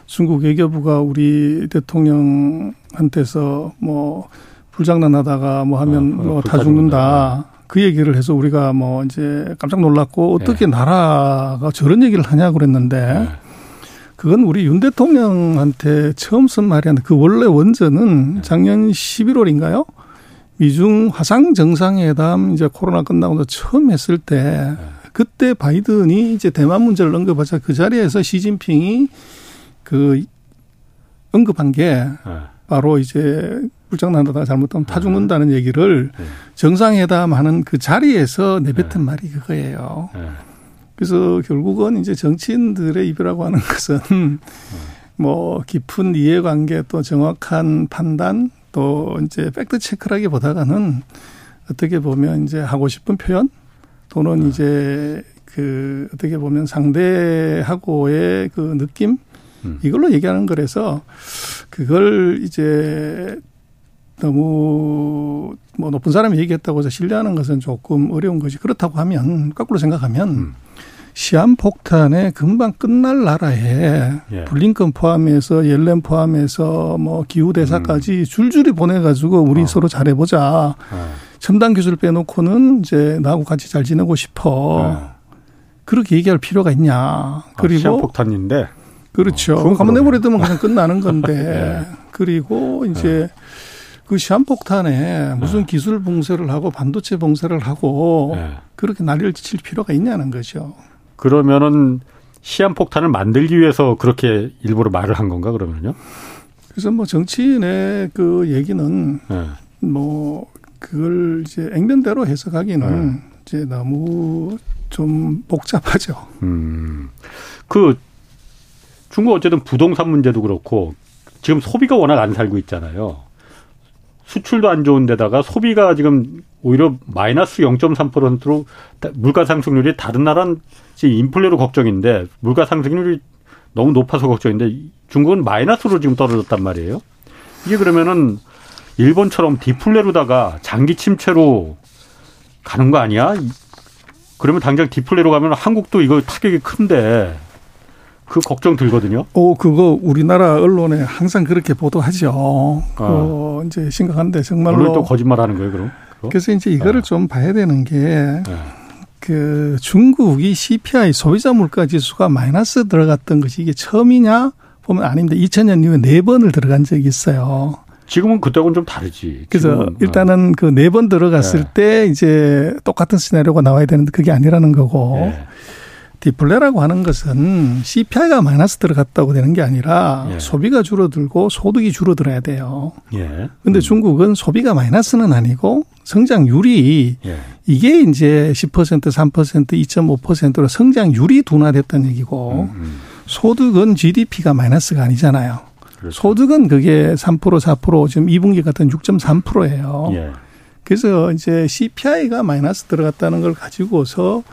중국 외교부가 우리 대통령한테서 뭐 불장난하다가 뭐 하면 어, 뭐다 죽는다. 그 얘기를 해서 우리가 뭐 이제 깜짝 놀랐고 어떻게 네. 나라가 저런 얘기를 하냐 그랬는데 네. 그건 우리 윤 대통령한테 처음 쓴 말이 아니라 그 원래 원전은 네. 작년 11월인가요? 미중 화상 정상회담 이제 코로나 끝나고 나 처음 했을 때 네. 그때 바이든이 이제 대만 문제를 언급하자 그 자리에서 시진핑이 그 언급한 게 네. 바로 이제 불장난하다가 잘못하면 타 죽는다는 얘기를 네. 정상회담 하는 그 자리에서 내뱉은 말이 그거예요. 그래서 결국은 이제 정치인들의 입이라고 하는 것은 뭐 깊은 이해관계 또 정확한 판단 또 이제 팩트 체크라기보다는 어떻게 보면 이제 하고 싶은 표현 또는 네. 이제 그 어떻게 보면 상대하고의 그 느낌 음. 이걸로 얘기하는 거라서 그걸 이제 너무 뭐 높은 사람이 얘기했다고 해서 신뢰하는 것은 조금 어려운 것이 그렇다고 하면 거꾸로 생각하면 음. 시한 폭탄에 금방 끝날 나라에 예. 블링컨 포함해서 옐렌 포함해서 뭐 기후 대사까지 음. 줄줄이 보내가지고 우리 어. 서로 잘해보자. 어. 첨단 기술 빼놓고는 이제 나하고 같이 잘 지내고 싶어. 어. 그렇게 얘기할 필요가 있냐. 아, 그리고 아, 시한 폭탄인데. 그렇죠. 어, 한번 내버려두면 그냥 끝나는 건데. 예. 그리고 이제 예. 그 시한폭탄에 무슨 예. 기술 봉쇄를 하고 반도체 봉쇄를 하고 예. 그렇게 난리를 칠 필요가 있냐는 거죠. 그러면은 시한폭탄을 만들기 위해서 그렇게 일부러 말을 한 건가 그러면요? 그래서 뭐 정치인의 그 얘기는 네. 뭐 그걸 이제 액면대로 해석하기는 네. 이제 너무 좀 복잡하죠. 음. 그 중국 어쨌든 부동산 문제도 그렇고 지금 소비가 워낙 안 살고 있잖아요. 수출도 안 좋은 데다가 소비가 지금 오히려 마이너스 0.3%로 물가 상승률이 다른 나라는 지금 인플레로 걱정인데 물가 상승률이 너무 높아서 걱정인데 중국은 마이너스로 지금 떨어졌단 말이에요. 이게 그러면은 일본처럼 디플레로다가 장기 침체로 가는 거 아니야? 그러면 당장 디플레로 가면 한국도 이거 타격이 큰데 그 걱정 들거든요. 오, 그거 우리나라 언론에 항상 그렇게 보도하죠. 아. 그 이제 심각한데 정말로. 오늘 또 거짓말하는 거예요, 그럼? 그거? 그래서 이제 이거를 아. 좀 봐야 되는 게. 네. 그 중국이 CPI 소비자 물가 지수가 마이너스 들어갔던 것이 이게 처음이냐 보면 아닙니다. 2000년 이후에 네 번을 들어간 적이 있어요. 지금은 그때하고는 좀 다르지. 그래서 일단은 그 네 번 들어갔을 네. 때 이제 똑같은 시나리오가 나와야 되는데 그게 아니라는 거고. 네. 디플레라고 하는 것은 CPI가 마이너스 들어갔다고 되는 게 아니라 예. 소비가 줄어들고 소득이 줄어들어야 돼요. 예. 근데 음. 중국은 소비가 마이너스는 아니고 성장률이 예. 이게 이제 10% 3% 2.5%로 성장률이 둔화됐다는 얘기고 음, 음. 소득은 GDP가 마이너스가 아니잖아요. 그렇죠. 소득은 그게 3% 4% 지금 2분기 같은 6.3%예요. 예. 그래서 이제 CPI가 마이너스 들어갔다는 걸 가지고서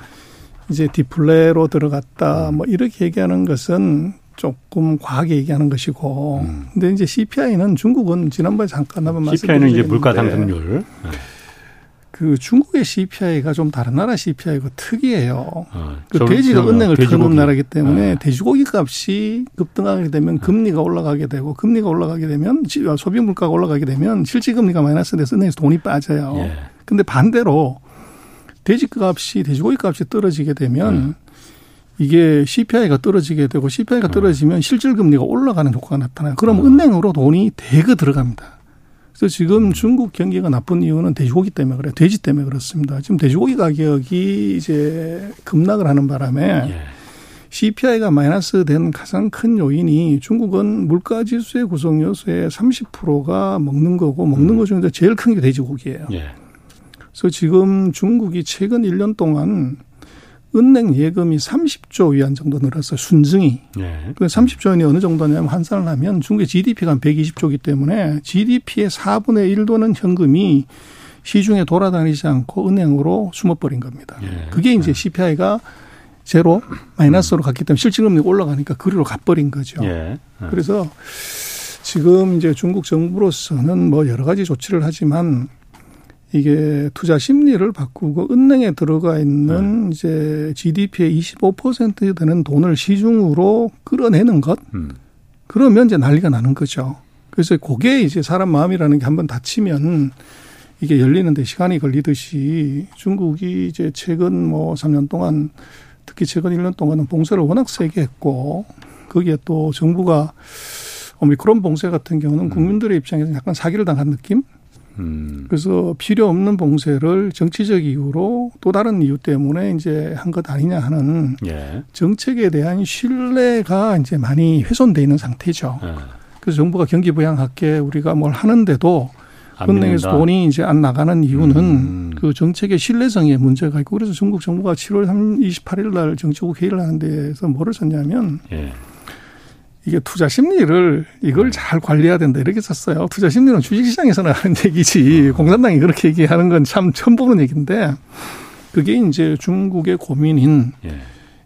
이제 디플레로 들어갔다 음. 뭐 이렇게 얘기하는 것은 조금 과하게 얘기하는 것이고 음. 근데 이제 CPI는 중국은 지난번에 잠깐 한번 말씀드렸는데 CPI는 이제 물가 상승률 네. 그 중국의 CPI가 좀 다른 나라 CPI가 특이해요. 아, 그 돼지가 은행을 터는 나라기 때문에 네. 돼지고기 값이 급등하게 되면 네. 금리가 올라가게 되고 금리가 올라가게 되면 소비 물가가 올라가게 되면 실질 금리가 마이너스 돼서 은행에서 돈이 빠져요. 예. 근데 반대로 돼지 값이 돼지고기 값이 떨어지게 되면 음. 이게 CPI가 떨어지게 되고 CPI가 음. 떨어지면 실질 금리가 올라가는 효과가 나타나요. 그럼 음. 은행으로 돈이 대거 들어갑니다. 그래서 지금 음. 중국 경기가 나쁜 이유는 돼지고기 때문에 그래요. 돼지 때문에 그렇습니다. 지금 돼지고기 가격이 이제 급락을 하는 바람에 예. CPI가 마이너스 된 가장 큰 요인이 중국은 물가 지수의 구성 요소의 30%가 먹는 거고 먹는 음. 것 중에서 제일 큰 게 돼지고기예요. 예. 그래서 지금 중국이 최근 1년 동안 은행 예금이 30조 위안 정도 늘었어요. 순증이. 네. 그 30조 원이 어느 정도냐면 환산을 하면 중국의 GDP가 한 120조이기 때문에 GDP의 4분의 1도는 현금이 시중에 돌아다니지 않고 은행으로 숨어버린 겁니다. 네. 그게 이제 CPI가 제로 마이너스로 갔기 때문에 실질금리가 올라가니까 그리로 가버린 거죠. 네. 그래서 지금 이제 중국 정부로서는 뭐 여러 가지 조치를 하지만 이게 투자 심리를 바꾸고 은행에 들어가 있는 네. 이제 GDP의 25% 되는 돈을 시중으로 끌어내는 것. 음. 그러면 이제 난리가 나는 거죠. 그래서 그게 이제 사람 마음이라는 게 한번 닫히면 이게 열리는데 시간이 걸리듯이 중국이 이제 최근 뭐 3년 동안 특히 최근 1년 동안은 봉쇄를 워낙 세게 했고 거기에 또 정부가 오미크론 봉쇄 같은 경우는 음. 국민들의 입장에서 약간 사기를 당한 느낌? 음. 그래서 필요 없는 봉쇄를 정치적 이유로 또 다른 이유 때문에 이제 한 것 아니냐 하는 예. 정책에 대한 신뢰가 이제 많이 훼손돼 있는 상태죠. 예. 그래서 정부가 경기 부양할게 우리가 뭘 하는데도 은행에서 돈이 이제 안 나가는 이유는 음. 그 정책의 신뢰성에 문제가 있고 그래서 중국 정부가 7월 28일 날 정치국 회의를 하는 데서 뭐를 썼냐면 예. 이게 투자 심리를 이걸 네. 잘 관리해야 된다 이렇게 썼어요. 투자 심리는 주식시장에서는 하는 얘기지 어. 공산당이 그렇게 얘기하는 건 참 처음 보는 얘기인데 그게 이제 중국의 고민인 예.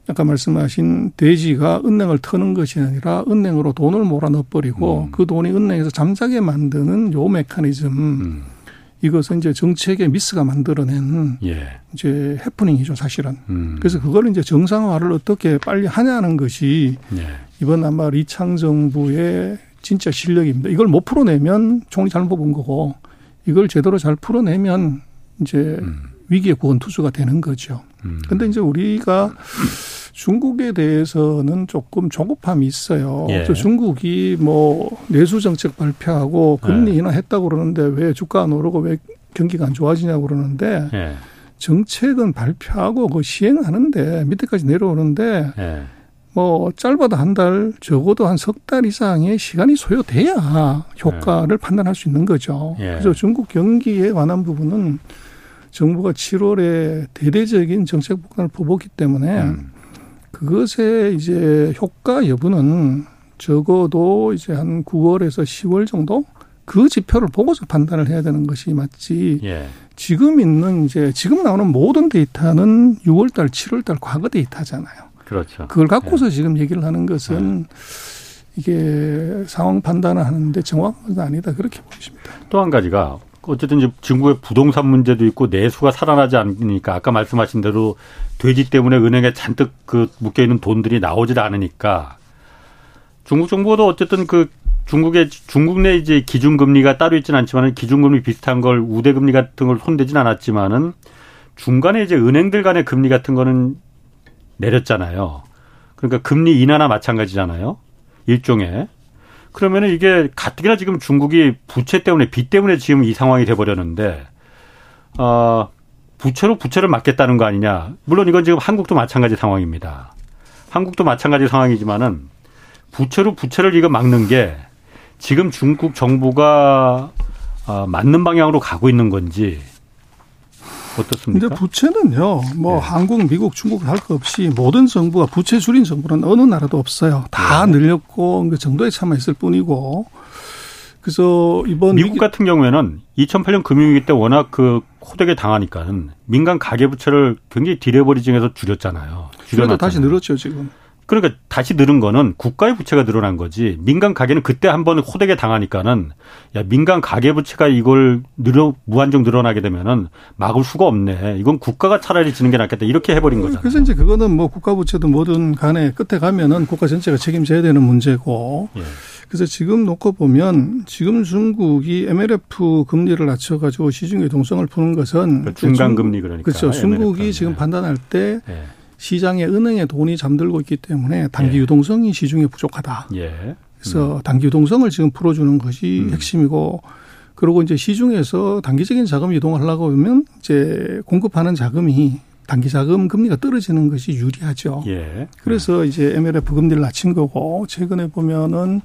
아까 말씀하신 돼지가 은행을 터는 것이 아니라 은행으로 돈을 몰아넣어버리고 음. 그 돈이 은행에서 잠자게 만드는 요 메커니즘. 음. 이것은 이제 정책의 미스가 만들어낸 예. 이제 해프닝이죠, 사실은. 음. 그래서 그걸 이제 정상화를 어떻게 빨리 하냐는 것이 예. 이번 아마 리창 정부의 진짜 실력입니다. 이걸 못 풀어내면 총리 잘못 본 거고 이걸 제대로 잘 풀어내면 이제 음. 위기의 구원 투수가 되는 거죠. 음. 근데 이제 우리가 중국에 대해서는 조금 조급함이 있어요. 예. 중국이 뭐 내수 정책 발표하고 금리 예. 인하 했다고 그러는데 왜 주가 안 오르고 왜 경기가 안 좋아지냐고 그러는데 예. 정책은 발표하고 그 시행하는데 밑에까지 내려오는데 예. 뭐 짧아도 한 달, 적어도 한 석 달 이상의 시간이 소요돼야 효과를 예. 판단할 수 있는 거죠. 예. 그래서 중국 경기에 관한 부분은 정부가 7월에 대대적인 정책 폭탄을 퍼붓기 때문에 음. 그것의 이제 효과 여부는 적어도 이제 한 9월에서 10월 정도 그 지표를 보고서 판단을 해야 되는 것이 맞지. 예. 지금 있는 이제 지금 나오는 모든 데이터는 6월 달, 7월 달 과거 데이터잖아요. 그렇죠. 그걸 갖고서 예. 지금 얘기를 하는 것은 예. 이게 상황 판단을 하는데 정확한 건 아니다. 그렇게 보십니다. 또 한 가지가 어쨌든 이제 중국의 부동산 문제도 있고 내수가 살아나지 않으니까 아까 말씀하신 대로 돼지 때문에 은행에 잔뜩 그 묶여 있는 돈들이 나오질 않으니까 중국 정부도 어쨌든 그 중국의 중국 내 이제 기준 금리가 따로 있지는 않지만은 기준 금리 비슷한 걸 우대 금리 같은 걸 손대진 않았지만은 중간에 이제 은행들 간의 금리 같은 거는 내렸잖아요. 그러니까 금리 인하나 마찬가지잖아요. 일종의. 그러면은 이게 가뜩이나 지금 중국이 부채 때문에 빚 때문에 지금 이 상황이 돼 버렸는데 어 부채로 부채를 막겠다는 거 아니냐. 물론 이건 지금 한국도 마찬가지 상황입니다. 한국도 마찬가지 상황이지만은 부채로 부채를 이거 막는 게 지금 중국 정부가 어, 맞는 방향으로 가고 있는 건지 어떻습니까? 근데 부채는요, 뭐 네. 한국, 미국, 중국 할거 없이 모든 정부가 부채 줄인 정부는 어느 나라도 없어요. 다 네. 늘렸고 그 정도에 차마 있을 뿐이고. 그래서 이번 미국 같은 경우에는 2008년 금융위기 때 워낙 그 호되게 당하니까는 민간 가계 부채를 굉장히 디레버리징해서 줄였잖아요. 줄여도 다시 늘었죠 지금. 그러니까 다시 늘은 거는 국가의 부채가 늘어난 거지 민간 가계는 그때 한 번 호되게 당하니까는 야 민간 가계 부채가 이걸 늘어 무한정 늘어나게 되면은 막을 수가 없네. 이건 국가가 차라리 지는 게 낫겠다. 이렇게 해버린 거잖아요. 그래서 이제 그거는 뭐 국가 부채든 뭐든 간에 끝에 가면은 국가 전체가 책임져야 되는 문제고. 예. 그래서 지금 놓고 보면 지금 중국이 MLF 금리를 낮춰가지고 시중의 동성을 푸는 것은 그 중간 금리 그러니까 그렇죠. 중국이 MLF. 지금 판단할 때. 예. 시장에 은행에 돈이 잠들고 있기 때문에 단기 예. 유동성이 시중에 부족하다. 예. 그래서 음. 단기 유동성을 지금 풀어주는 것이 음. 핵심이고 그리고 이제 시중에서 단기적인 자금 이동을 하려고 하면 이제 공급하는 자금이 단기 자금 금리가 떨어지는 것이 유리하죠. 예. 그래서 이제 MLF 금리를 낮춘 거고 최근에 보면은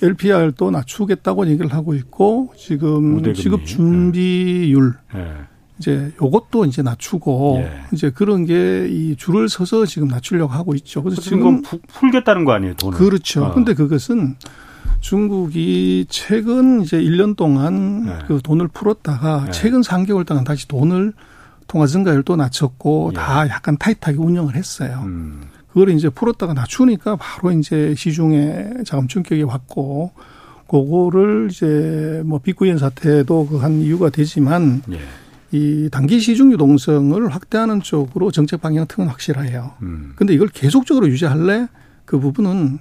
LPR도 낮추겠다고 얘기를 하고 있고 지금 지급 준비율 예. 이제 요것도 이제 낮추고 예. 이제 그런 게 이 줄을 서서 지금 낮추려고 하고 있죠. 그래서 지금 풀겠다는 거 아니에요, 돈을. 그렇죠. 어. 근데 그것은 중국이 최근 이제 1년 동안 네. 그 돈을 풀었다가 네. 최근 3개월 동안 다시 돈을 통화 증가율도 낮췄고 예. 다 약간 타이트하게 운영을 했어요. 음. 그걸 이제 풀었다가 낮추니까 바로 이제 시중에 자금 충격이 왔고 그거를 이제 뭐 비구현 사태도 그 한 이유가 되지만 예. 이 단기 시중 유동성을 확대하는 쪽으로 정책 방향 틀은 확실해요. 음. 근데 이걸 계속적으로 유지할래? 그 부분은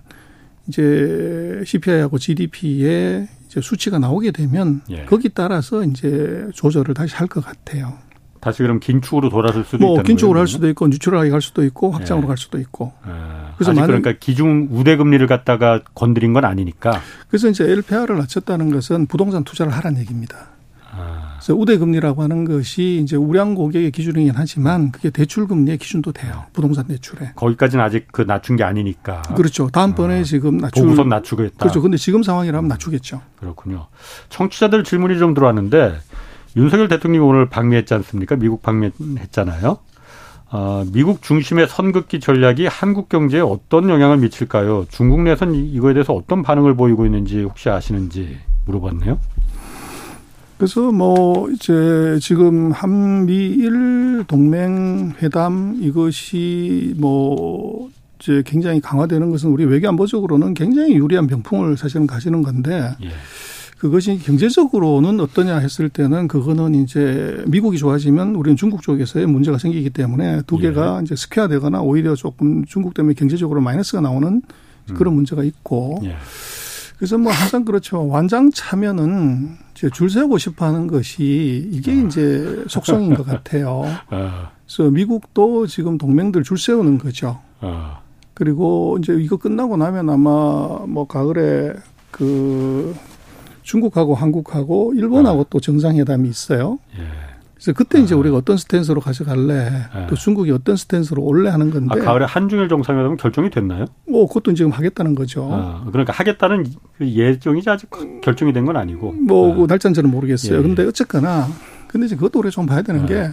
이제 CPI하고 GDP의 이제 수치가 나오게 되면 예. 거기 따라서 이제 조절을 다시 할 것 같아요. 다시 그럼 긴축으로 돌아설 수도 뭐 있다는 긴축으로 할 수도 있고 뉴트럴하게 갈 수도 있고 확장으로 예. 갈 수도 있고. 아, 그래서 그러니까 기준 우대 금리를 갖다가 건드린 건 아니니까. 그래서 이제 LPR을 낮췄다는 것은 부동산 투자를 하라는 얘기입니다. 그래서 우대 금리라고 하는 것이 이제 우량 고객의 기준이긴 하지만 그게 대출 금리의 기준도 돼요. 부동산 대출에. 거기까지는 아직 그 낮춘 게 아니니까. 그렇죠. 다음번에 어. 지금 낮출. 보고선 낮추겠다. 그렇죠. 근데 지금 상황이라면 낮추겠죠. 그렇군요. 청취자들 질문이 좀 들어왔는데 윤석열 대통령이 오늘 방미했지 않습니까? 미국 방미했잖아요. 어, 미국 중심의 선긋기 전략이 한국 경제에 어떤 영향을 미칠까요? 중국 내선 이거에 대해서 어떤 반응을 보이고 있는지 혹시 아시는지 물어봤네요. 그래서 뭐 이제 지금 한미일 동맹 회담 이것이 뭐 이제 굉장히 강화되는 것은 우리 외교안보적으로는 굉장히 유리한 병풍을 사실은 가지는 건데 예. 그것이 경제적으로는 어떠냐 했을 때는 그거는 이제 미국이 좋아지면 우리는 중국 쪽에서의 문제가 생기기 때문에 두 개가 예. 이제 square 되거나 오히려 조금 중국 때문에 경제적으로 마이너스가 나오는 그런 음. 문제가 있고 예. 그래서 뭐 항상 그렇죠. 완장 차면은 이제 줄 세우고 싶어 하는 것이 이게 아. 이제 속성인 것 같아요. 아. 그래서 미국도 지금 동맹들 줄 세우는 거죠. 아. 그리고 이제 이거 끝나고 나면 아마 뭐 가을에 그 중국하고 한국하고 일본하고 아. 또 정상회담이 있어요. 예. 그래서 그때 이제 아. 우리가 어떤 스탠스로 가져갈래, 예. 또 중국이 어떤 스탠스로 올래 하는 건데. 아, 가을에 한중일 정상회담은 결정이 됐나요? 뭐 그것도 지금 하겠다는 거죠. 아, 그러니까 하겠다는 그 예정이지 아직 결정이 된 건 아니고. 뭐 아. 날짜는 저는 모르겠어요. 예. 근데 어쨌거나 근데 이제 그것도 우리가 좀 봐야 되는 게.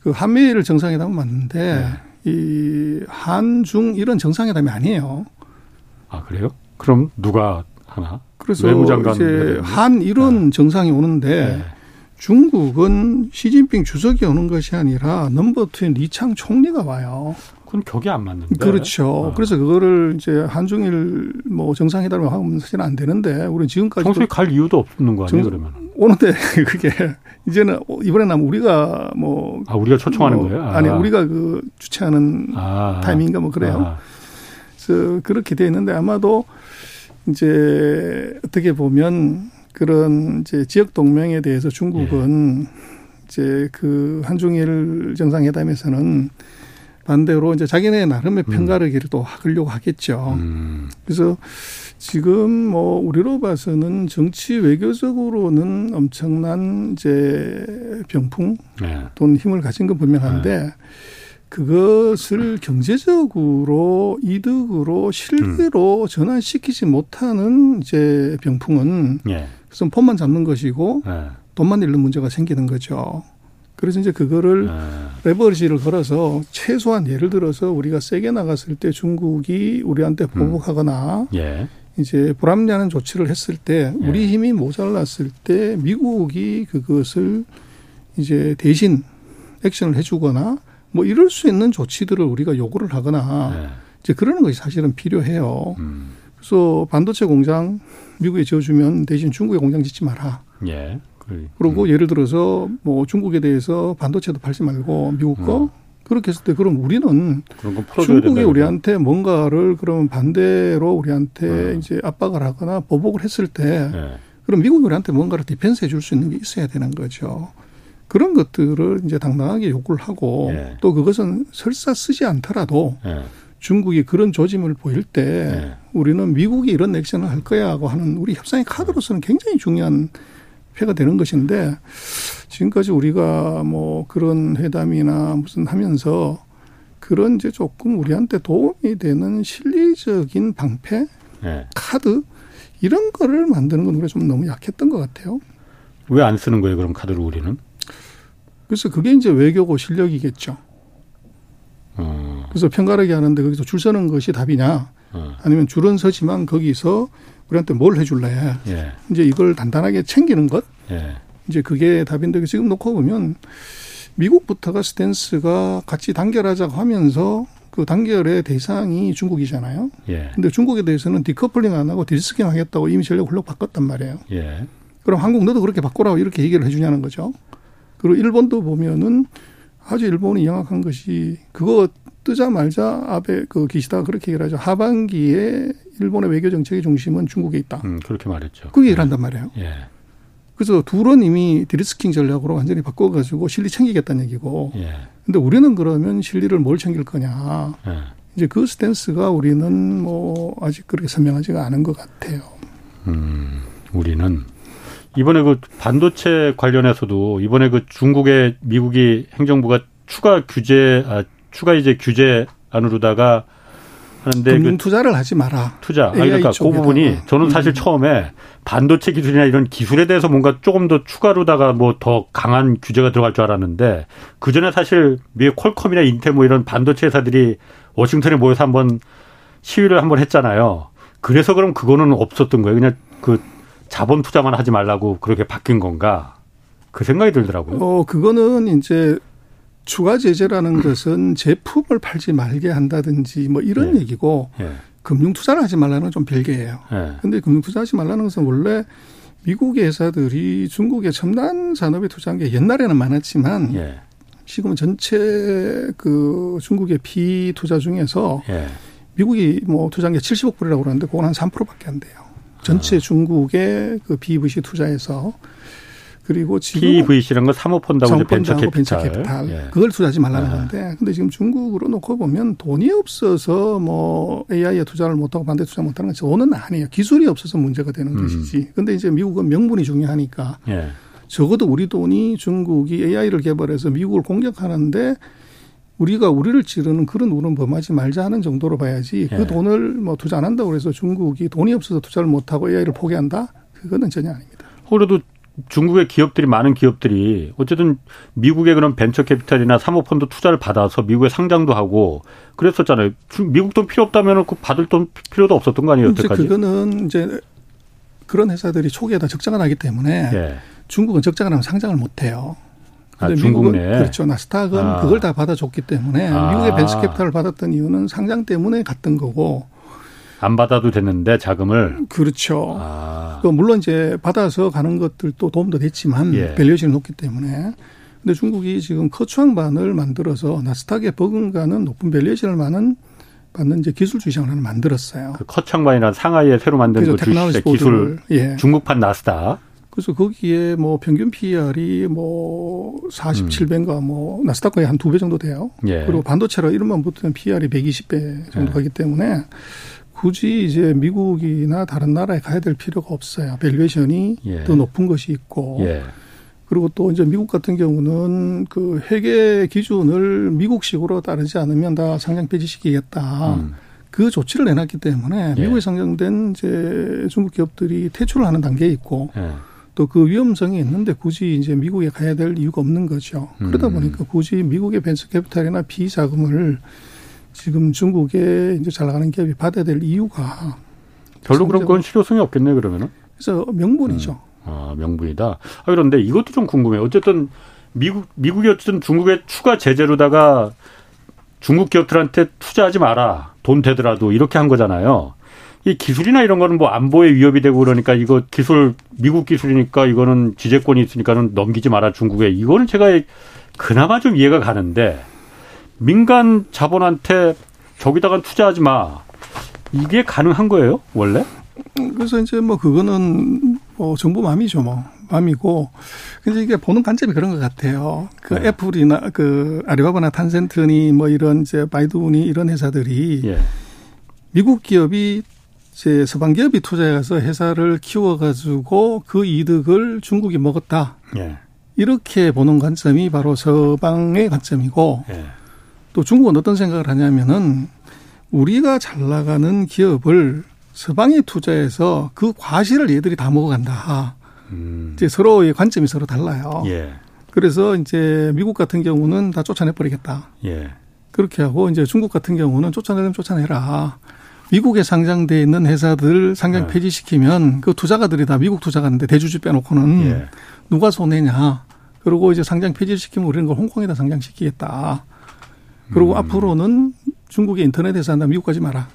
그 한미일 정상회담은 맞는데 이 한중 이런 정상회담이 아니에요. 아 그래요? 그럼 누가 하나? 그래서 외무장관 이제 한 이런 네. 정상이 오는데 네. 중국은 시진핑 주석이 오는 것이 아니라 넘버 투인 리창 총리가 와요. 그건 격이 안 맞는데. 그렇죠. 어. 그래서 그거를 이제 한중일 뭐 정상회담을 하면 사실은 안 되는데 우리는 지금까지 평소에 갈 이유도 없는 거 아니에요, 그러면? 오는데 그게 이제는 이번에는 우리가 뭐 아, 우리가 초청하는 뭐, 거예요? 아. 니 우리가 그 주최하는 아. 타이밍인가 뭐 그래요. 아. 그래서 그렇게 돼 있는데 아마도 이제 어떻게 보면 그런 이제 지역 동맹에 대해서 중국은 예. 이제 그 한중일 정상회담에서는 반대로 이제 자기네 나름의 음. 평가르기를 또 하려고 하겠죠. 음. 그래서 지금 뭐 우리로 봐서는 정치 외교적으로는 엄청난 이제 병풍 네. 또는 힘을 가진 건 분명한데 네. 그것을 경제적으로 이득으로 실기로 음. 전환시키지 못하는 이제 병풍은 예. 그래서 폰만 잡는 것이고 예. 돈만 잃는 문제가 생기는 거죠. 그래서 이제 그거를 예. 레버리지를 걸어서 최소한 예를 들어서 우리가 세게 나갔을 때 중국이 우리한테 음. 보복하거나 음. 이제 불합리한 조치를 했을 때 우리 예. 힘이 모자랐을 때 미국이 그것을 이제 대신 액션을 해주거나 뭐 이럴 수 있는 조치들을 우리가 요구를 하거나 네. 이제 그러는 것이 사실은 필요해요. 음. 그래서 반도체 공장 미국에 지어주면 대신 중국에 공장 짓지 마라. 예. 그리고 음. 예를 들어서 뭐 중국에 대해서 반도체도 팔지 말고 미국 거 음. 그렇게 했을 때 그럼 우리는 중국이 우리한테 뭔가를 그러면 반대로 우리한테 음. 이제 압박을 하거나 보복을 했을 때 네. 그럼 미국이 우리한테 뭔가를 디펜스 해줄 수 있는 게 있어야 되는 거죠. 그런 것들을 이제 당당하게 요구를 하고 네. 또 그것은 설사 쓰지 않더라도 네. 중국이 그런 조짐을 보일 때 네. 우리는 미국이 이런 액션을 할 거야 하고 하는 우리 협상의 카드로서는 굉장히 중요한 회가 되는 것인데 지금까지 우리가 뭐 그런 회담이나 무슨 하면서 그런 이제 조금 우리한테 도움이 되는 실리적인 방패 네. 카드 이런 거를 만드는 건 우리가 좀 너무 약했던 것 같아요. 왜 안 쓰는 거예요, 그럼 카드를 우리는? 그래서 그게 이제 외교고 실력이겠죠. 어. 그래서 편가르기 하는데 거기서 줄 서는 것이 답이냐? 어. 아니면 줄은 서지만 거기서 우리한테 뭘 해줄래? 예. 이제 이걸 단단하게 챙기는 것. 예. 이제 그게 답인데 지금 놓고 보면 미국부터가 stance가 같이 단결하자고 하면서 그 단결의 대상이 중국이잖아요. 예. 근데 중국에 대해서는 디커플링 안 하고 de-risking 하겠다고 이미 전략을 바꿨단 말이에요. 예. 그럼 한국 너도 그렇게 바꾸라고 이렇게 얘기를 해주냐는 거죠. 그리고 일본도 보면은 아주 일본이 영악한 것이 그거 뜨자 말자 아베 그 기시다 그렇게 얘기를 하죠. 하반기에 일본의 외교 정책의 중심은 중국에 있다. 음, 그렇게 말했죠. 그 얘기를 한단 말이에요. 예. 그래서 둘은 이미 de-risking 전략으로 완전히 바꿔가지고 실리 챙기겠다는 얘기고. 예. 근데 우리는 그러면 실리를 뭘 챙길 거냐. 예. 이제 그 stance가 우리는 뭐 아직 그렇게 선명하지가 않은 것 같아요. 음, 우리는 이번에 그 반도체 관련해서도 이번에 그 중국의 미국이 행정부가 추가 규제 아 추가 이제 규제 안으로다가 하는데 금융 그 투자를 하지 마라. 투자. 아 그러니까 그 부분이 저는 사실 음. 처음에 반도체 기술이나 이런 기술에 대해서 뭔가 조금 더 추가로다가 뭐 더 강한 규제가 들어갈 줄 알았는데 그 전에 사실 미국 퀄컴이나 인텔 뭐 이런 반도체 회사들이 워싱턴에 모여서 한번 시위를 한번 했잖아요. 그래서 그럼 그거는 없었던 거예요. 그냥 그 자본 투자만 하지 말라고 그렇게 바뀐 건가? 그 생각이 들더라고요. 어, 그거는 이제 추가 제재라는 것은 제품을 팔지 말게 한다든지 뭐 이런 예. 얘기고 예. 금융 투자를 하지 말라는 건 좀 별개예요. 예. 근데 금융 투자하지 말라는 것은 원래 미국의 회사들이 중국의 첨단 산업에 투자한 게 옛날에는 많았지만 예. 지금은 전체 그 중국의 PE 투자 중에서 예. 미국이 뭐 투자한 게 70억 불이라고 그러는데 그건 한 3%밖에 안 돼요. 전체 아. 중국의 그 PE VC 투자에서 그리고 지금 PE VC라는 건 사모펀드하고 벤처 캐피탈, 벤처 캐피탈. 예. 그걸 투자하지 말라는 아. 건데 근데 지금 중국으로 놓고 보면 돈이 없어서 뭐 AI에 투자를 못하고 반도체 투자 못하는 것이 이유는 아니에요. 기술이 없어서 문제가 되는 음. 것이지. 근데 이제 미국은 명분이 중요하니까 예. 적어도 우리 돈이 중국이 AI를 개발해서 미국을 공격하는데 우리가 우리를 찌르는 그런 우는 범하지 말자 하는 정도로 봐야지 그 예. 그 돈을 뭐 투자 안 한다고 그래서 중국이 돈이 없어서 투자를 못하고 AI를 포기한다? 그거는 전혀 아닙니다. 그래도 중국의 기업들이 많은 기업들이 어쨌든 미국의 그런 벤처 캐피탈이나 사모펀드 투자를 받아서 미국에 상장도 하고 그랬었잖아요. 미국 돈 필요 없다면 그 받을 돈 필요도 없었던 거 아니에요, 여태까지? 그거는 이제 그런 회사들이 초기에 다 적자가 나기 때문에 예. 중국은 적자가 나면 상장을 못 해요. 아, 중국 내 그렇죠. 나스닥은 아. 그걸 다 받아줬기 때문에 아. 미국의 벤처 캐피탈을 받았던 이유는 상장 때문에 갔던 거고. 안 받아도 됐는데 자금을 그렇죠. 아. 그 물론 이제 받아서 가는 것들도 도움도 됐지만 예. valuation이 높기 때문에 근데 중국이 지금 커촹반을 만들어서 나스닥에 버금가는 높은 valuation을 많은 받는 이제 기술 주식을 하나 만들었어요. 그 커촹반이라 상하이에 새로 만든 그 주식 기술 예. 중국판 나스닥. 그래서 거기에 뭐 평균 PER이 뭐 47배인가 음. 뭐 나스닥 거의 한 두 배 정도 돼요. 예. 그리고 반도체로 이름만 붙으면 PER이 120배 정도 예. 가기 때문에 굳이 이제 미국이나 다른 나라에 가야 될 필요가 없어요. valuation이 예. 더 높은 것이 있고. 예. 그리고 또 이제 미국 같은 경우는 그 회계 기준을 미국식으로 따르지 않으면 다 상장 폐지시키겠다. 음. 그 조치를 내놨기 때문에 예. 미국에 상장된 이제 중국 기업들이 퇴출을 하는 단계에 있고 예. 또그 위험성이 있는데 굳이 이제 미국에 가야 될 이유가 없는 거죠. 그러다 음. 보니까 굳이 미국의 벤처 캐피탈이나 비자금을 지금 중국에 이제 잘 나가는 기업이 받아야 될 이유가 별로 그런 건 실효성이 없겠네 그러면은. 그래서 명분이죠. 음. 아 명분이다. 아 그런데 이것도 좀 궁금해요. 어쨌든 미국 미국이 어쨌든 중국의 추가 제재로다가 중국 기업들한테 투자하지 마라. 돈 되더라도 이렇게 한 거잖아요. 이 기술이나 이런 거는 뭐 안보에 위협이 되고 그러니까 이거 기술 미국 기술이니까 이거는 지재권이 있으니까는 넘기지 마라 중국에 이거는 제가 그나마 좀 이해가 가는데 민간 자본한테 저기다가 투자하지 마 이게 가능한 거예요 원래? 그래서 이제 뭐 그거는 뭐 정부 마음이죠 뭐 마음이고 근데 이게 보는 관점이 그런 것 같아요. 그 네. 애플이나 그 아리바바나 탄센트니 뭐 이런 이제 바이두니 이런 회사들이 예. 미국 기업이 이제 서방 기업이 투자해서 회사를 키워가지고 그 이득을 중국이 먹었다. 예. 이렇게 보는 관점이 바로 서방의 관점이고 예. 또 중국은 어떤 생각을 하냐면은 우리가 잘 나가는 기업을 서방이 투자해서 그 과실을 얘들이 다 먹어간다. 음. 이제 서로의 관점이 서로 달라요. 예. 그래서 이제 미국 같은 경우는 다 쫓아내버리겠다. 예. 그렇게 하고 이제 중국 같은 경우는 쫓아내면 쫓아내라. 미국에 상장돼 있는 회사들 상장 네. 폐지시키면 그 투자가들이 다 미국 투자가인데 대주주 빼놓고는 예. 누가 손해냐. 그리고 이제 상장 폐지시키면 우리는 그걸 홍콩에다 상장시키겠다. 그리고 음. 앞으로는 중국의 인터넷 회사나 미국 가지 마라.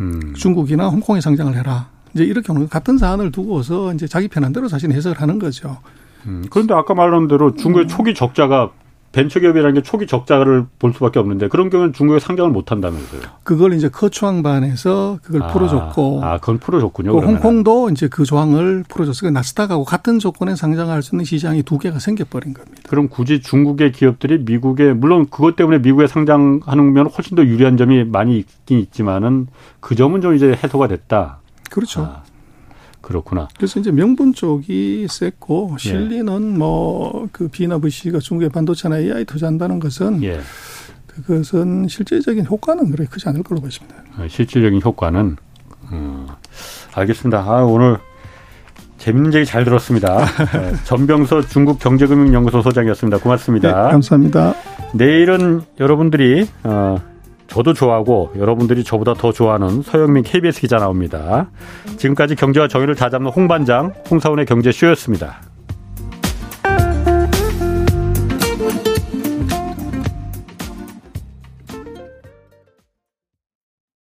음. 중국이나 홍콩에 상장을 해라. 이제 이렇게 같은 사안을 두고서 이제 자기 편한 대로 자신 해석을 하는 거죠. 음. 그런데 아까 말한 대로 중국의 음. 초기 적자가 벤처기업이라는 게 초기 적자를 볼 수밖에 없는데 그런 경우는 중국에 상장을 못 한다면서요. 그걸 이제 커추항반에서 그걸 아, 풀어줬고. 아, 그건 풀어줬군요. 그 홍콩도 이제 그 조항을 풀어줬어요. 그 나스닥하고 같은 조건에 상장할 수 있는 시장이 두 개가 생겨버린 겁니다. 그럼 굳이 중국의 기업들이 미국에 물론 그것 때문에 미국에 상장하는 훨씬 더 유리한 점이 많이 있긴 있지만은 그 점은 좀 이제 해소가 됐다. 그렇죠. 아. 그렇구나. 그래서 이제 명분 쪽이 셌고 예. 실리는 예. 뭐 뭐그 B나 VC가 중국의 반도체나 AI 투자한다는 것은 예. 그것은 실질적인 효과는 그렇게 크지 않을 걸로 보십니다. 아, 실질적인 효과는 음, 알겠습니다. 아, 오늘 재밌는 얘기 잘 들었습니다. 네, 전병서 중국 경제금융연구소 소장이었습니다. 고맙습니다. 네, 감사합니다. 내일은 여러분들이 어, 저도 좋아하고 여러분들이 저보다 더 좋아하는 서영민 KBS 기자 나옵니다. 지금까지 경제와 정의를 다잡는 홍반장 홍사원의 경제쇼였습니다.